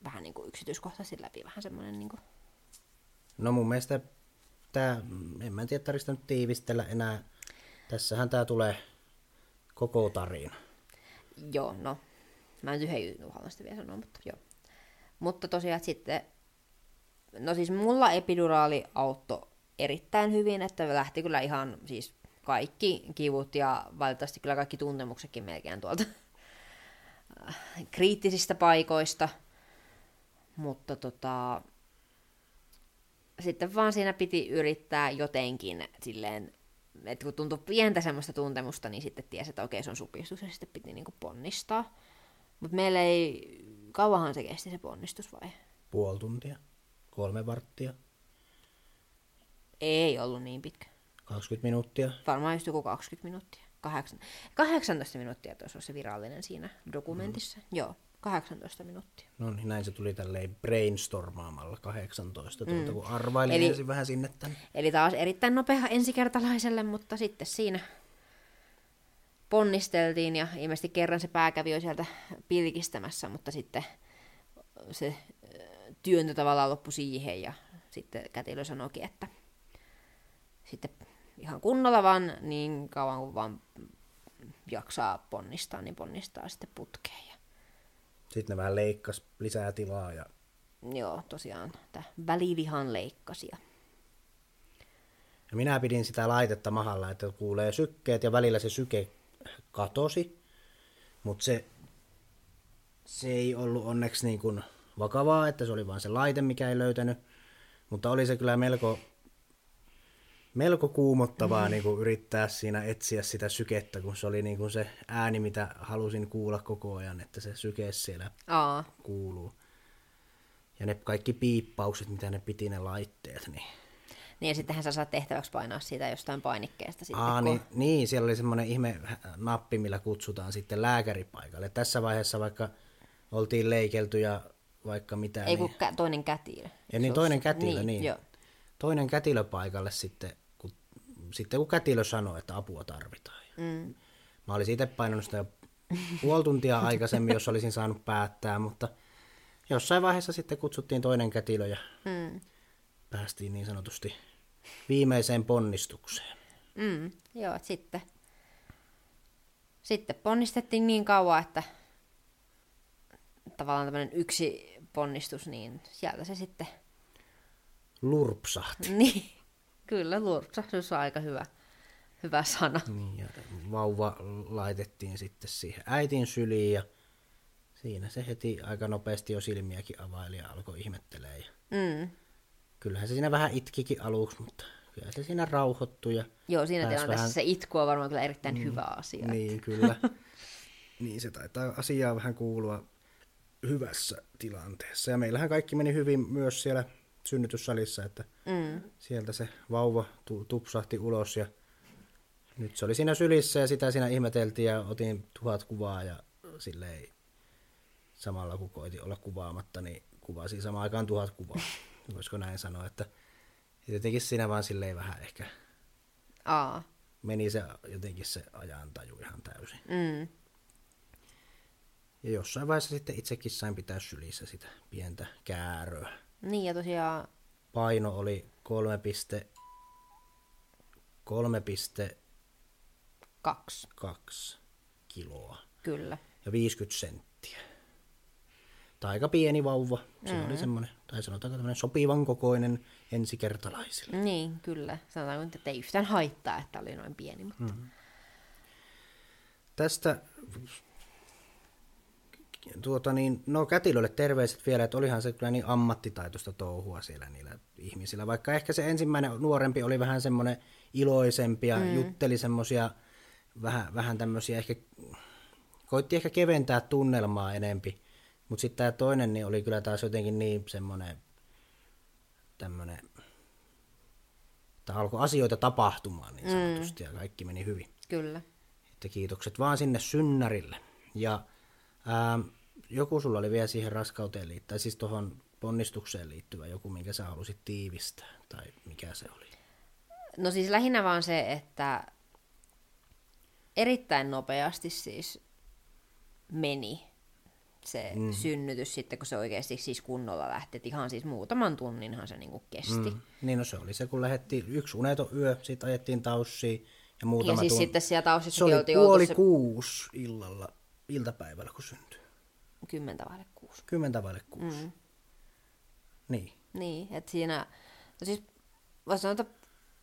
vähän niin kuin yksityiskohtaisesti läpi, vähän semmoinen niin kuin... No mun mielestä tämä, en mä tiedä, tarvitse nyt tiivistellä enää. Tässähän tämä tulee koko tarina. Joo, no. Mä en yhden jutun sitä vielä sanoa, mutta joo. Mutta tosiaan sitten, no siis mulla epiduraali auttoi erittäin hyvin, että lähti kyllä ihan siis kaikki kivut ja valitettavasti kyllä kaikki tuntemuksetkin melkein tuolta kriittisistä paikoista. Mutta tota, sitten vaan siinä piti yrittää jotenkin silleen, että kun tuntui pientä semmoista tuntemusta, niin sitten tiesi, että okei, se on supistus ja sitten piti niinku ponnistaa. Mutta meillä ei, kauanhan se kesti se ponnistus vai? Puoli tuntia, kolme varttia. Ei ollut niin pitkä. 20 minuuttia. Varmaan just joku 20 minuuttia. 8, 18 minuuttia tuossa on se virallinen siinä dokumentissa. Mm. Joo, 18 minuuttia. No niin, näin se tuli tälleen brainstormaamalla 18, tuota, mm. kun arvailin eli, ensin vähän sinne tänne. Eli taas erittäin nopea ensikertalaiselle, mutta sitten siinä ponnisteltiin ja ilmeisesti kerran se pää kävi jo sieltä pilkistämässä, mutta sitten se työntö tavallaan loppui siihen ja sitten kätilö sanoikin, että sitten ihan kunnolla vaan niin kauan kuin vaan jaksaa ponnistaa, niin ponnistaa sitten putkeen. Ja... Sitten ne vähän leikkas lisää tilaa. Ja... Joo, tosiaan tämä välivihan leikkasi. Ja... ja minä pidin sitä laitetta mahalla, että kuulee sykkeet ja välillä se syke katosi, mutta se, se ei ollut onneksi niin kuin vakavaa, että se oli vain se laite, mikä ei löytänyt, mutta oli se kyllä melko melko kuumottavaa niin kuin yrittää siinä etsiä sitä sykettä, kun se oli niin kuin se ääni, mitä halusin kuulla koko ajan, että se syke siellä Aa. kuuluu. Ja ne kaikki piippaukset, mitä ne piti ne laitteet, niin... Niin ja sittenhän sä saat tehtäväksi painaa siitä jostain painikkeesta. Sitten, Aa, kun... niin, niin, siellä oli semmoinen ihme nappi, millä kutsutaan sitten lääkäripaikalle. Tässä vaiheessa vaikka oltiin leikelty ja vaikka mitä. Ei niin... kun toinen kätilö. Ja niin toinen kätilö, niin. niin. Joo. Toinen kätilö paikalle sitten sitten kun kätilö sanoi, että apua tarvitaan. Mm. Mä olisin itse painanut sitä jo puoli tuntia aikaisemmin, jos olisin saanut päättää, mutta jossain vaiheessa sitten kutsuttiin toinen kätilö ja mm. päästiin niin sanotusti viimeiseen ponnistukseen. Mm, joo, sitten, sitten ponnistettiin niin kauan, että tavallaan tämmöinen yksi ponnistus, niin sieltä se sitten... Lurpsahti. Niin, Kyllä, lurpsahdus on aika hyvä, hyvä sana. Niin, ja vauva laitettiin sitten siihen äitin syliin ja siinä se heti aika nopeasti jo silmiäkin availi ja alkoi ihmettelee. Ja mm. Kyllähän se siinä vähän itkikin aluksi, mutta kyllä se siinä rauhoittui. Ja Joo, siinä tilanteessa vähän... se itku on varmaan kyllä erittäin mm, hyvä asia. Niin, että... kyllä. niin, se taitaa asiaa vähän kuulua hyvässä tilanteessa. Ja meillähän kaikki meni hyvin myös siellä synnytyssalissa, että mm. sieltä se vauva tupsahti ulos ja nyt se oli siinä sylissä ja sitä siinä ihmeteltiin ja otin tuhat kuvaa ja silleen samalla kun koitin olla kuvaamatta, niin kuvasin samaan aikaan tuhat kuvaa. Voisiko näin sanoa, että jotenkin siinä vaan silleen vähän ehkä Aa. meni se jotenkin se ajantaju ihan täysin. Mm. Ja jossain vaiheessa sitten itsekin sain pitää sylissä sitä pientä kääröä. Niin ja tosiaan... Paino oli 3, 3, Kaksi, kaksi kiloa kyllä. ja 50 senttiä. Tai aika pieni vauva. Se mm. oli semmoinen, tai sanotaanko tämmöinen sopivan kokoinen ensikertalaisille. Niin, kyllä. Sanotaanko että ei yhtään haittaa, että oli noin pieni. Mutta... Mm. Tästä tuota niin, no kätilölle terveiset vielä, että olihan se kyllä niin ammattitaitoista touhua siellä niillä ihmisillä. Vaikka ehkä se ensimmäinen nuorempi oli vähän semmoinen iloisempi ja mm. jutteli semmoisia vähän, vähän tämmöisiä ehkä, koitti ehkä keventää tunnelmaa enempi. Mutta sitten tämä toinen niin oli kyllä taas jotenkin niin semmoinen tämmöinen, että alkoi asioita tapahtumaan niin sanotusti mm. ja kaikki meni hyvin. Kyllä. Että kiitokset vaan sinne synnärille. Ja ää, joku sulla oli vielä siihen raskauteen liittyen, siis tuohon ponnistukseen liittyvä joku, minkä sä halusit tiivistää, tai mikä se oli? No siis lähinnä vaan se, että erittäin nopeasti siis meni se mm. synnytys sitten, kun se oikeasti siis kunnolla lähti. Et ihan siis muutaman tunninhan se niinku kesti. Mm. Niin no se oli se, kun lähdettiin yksi uneton yö, sitten ajettiin taussiin ja muutama Ja siis tunti. sitten siellä taussissa Se oli puoli se kuusi illalla, iltapäivällä, kun syntyi. kymmentä vaille kuusi. Kymmentä vaille kuusi. Mm. Niin. Niin, että siinä, no siis voisi sanoa, että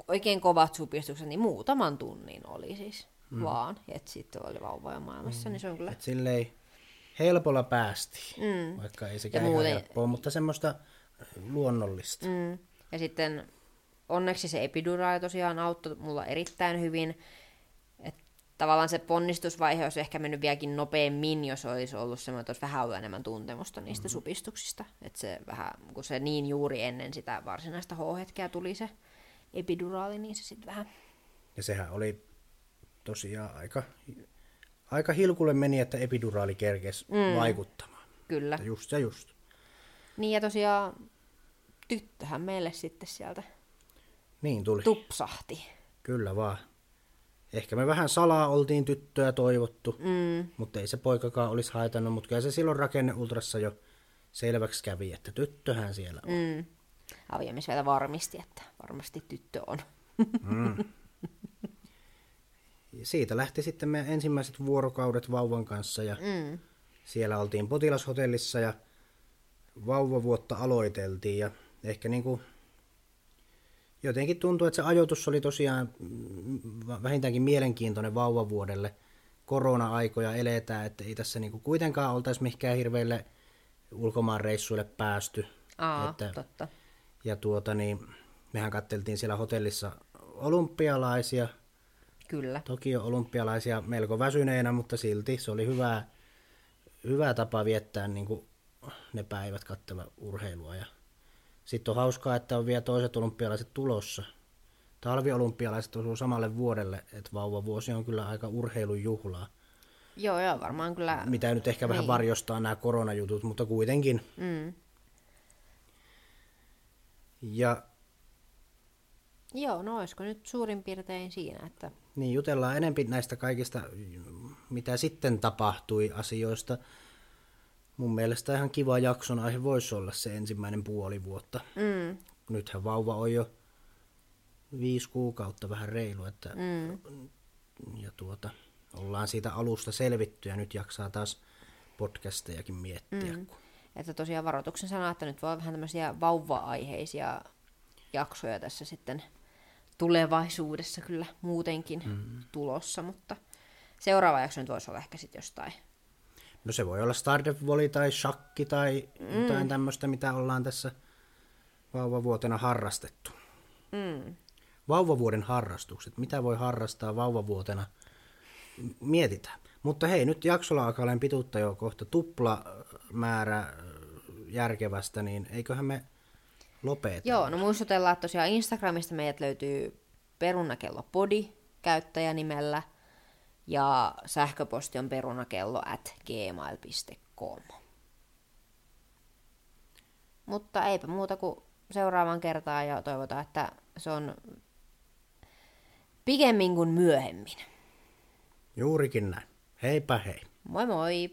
oikein kovat supistukset, niin muutaman tunnin oli siis mm. vaan. Että sitten oli vauva jo maailmassa, mm. niin se on kyllä... Et silleen helpolla päästiin, Mm. vaikka ei sekään Ja muuten- helppoa, mutta semmoista luonnollista. Mm. Ja sitten onneksi se epiduraali tosiaan auttoi mulla erittäin hyvin. Tavallaan se ponnistusvaihe olisi ehkä mennyt vieläkin nopeammin, jos olisi ollut semmoinen, että olisi vähän ollut enemmän tuntemusta niistä mm-hmm. supistuksista. Että se vähän, kun se niin juuri ennen sitä varsinaista H-hetkeä tuli se epiduraali, niin se sitten vähän... Ja sehän oli tosiaan aika, aika hilkulle meni, että epiduraali kerkesi mm. vaikuttamaan. Kyllä. Ja just ja just. Niin ja tosiaan tyttöhän meille sitten sieltä Niin tuli. tupsahti. Kyllä vaan. Ehkä me vähän salaa oltiin tyttöä toivottu, Mm, mutta ei se poikakaan olisi haitannut, mutta kyllä se silloin rakenneultrassa jo selväksi kävi, että tyttöhän siellä on. mm. Aviomies vielä varmisti, että varmasti tyttö on. Ja siitä lähti sitten meidän ensimmäiset vuorokaudet vauvan kanssa ja Mm. siellä oltiin potilashotellissa ja vauvavuotta aloiteltiin ja ehkä niin kuin jotenkin tuntuu, että se ajoitus oli tosiaan mm, vähintäänkin mielenkiintoinen vauvavuodelle. Korona-aikoja eletään, että ei tässä niin kuin kuitenkaan oltaisi mihinkään hirveille ulkomaanreissuille päästy. Aa, Että- totta. Ja tuota niin, mehän katteltiin siellä hotellissa olympialaisia, Kyllä. Tokio olympialaisia melko väsyneenä, mutta silti se oli hyvä, hyvä tapa viettää niin kuin ne päivät katsella urheilua. Ja sitten on hauskaa, että on vielä toiset olympialaiset tulossa. Talviolympialaiset osuu samalle vuodelle, että vauvavuosi on kyllä aika urheilujuhlaa. Joo, joo, varmaan kyllä. Mitä nyt ehkä vähän Niin. varjostaa nämä koronajutut, mutta kuitenkin. Mm. Ja Joo, no olisiko nyt suurin piirtein siinä, että Niin, jutellaan enempi näistä kaikista, mitä sitten tapahtui asioista. Mun mielestä ihan kiva jakson aihe voisi olla se ensimmäinen puoli vuotta. mm, Nythän vauva on jo viisi kuukautta vähän reilu, että mm, ja tuota, ollaan siitä alusta selvitty ja nyt jaksaa taas podcastejakin miettiä. Mm. että tosiaan varoituksen sana, että nyt voi vähän tämmöisiä vauva-aiheisia jaksoja tässä sitten tulevaisuudessa kyllä muutenkin mm. tulossa, mutta seuraava jakso nyt voisi olla ehkä sitten jostain. No se voi olla Stardew Valley tai shakki tai mm. jotain tämmöistä, mitä ollaan tässä vauvavuotena harrastettu. Mm. Vauvavuoden harrastukset. Mitä voi harrastaa vauvavuotena? Mietitään. Mutta hei, nyt jaksolla alkaa olemaan pituutta jo kohta tupla määrä äh, järkevästä, niin eiköhän me lopeta. Joo, no muistutellaan, että tosiaan Instagramista meidät löytyy perunakellopodi käyttäjänimellä ja sähköposti on perunakello at gmail.com. Mutta eipä muuta kuin seuraavan kertaan ja toivotaan, että se on pikemmin kuin myöhemmin. Juurikin näin. Heipä hei. Moi moi!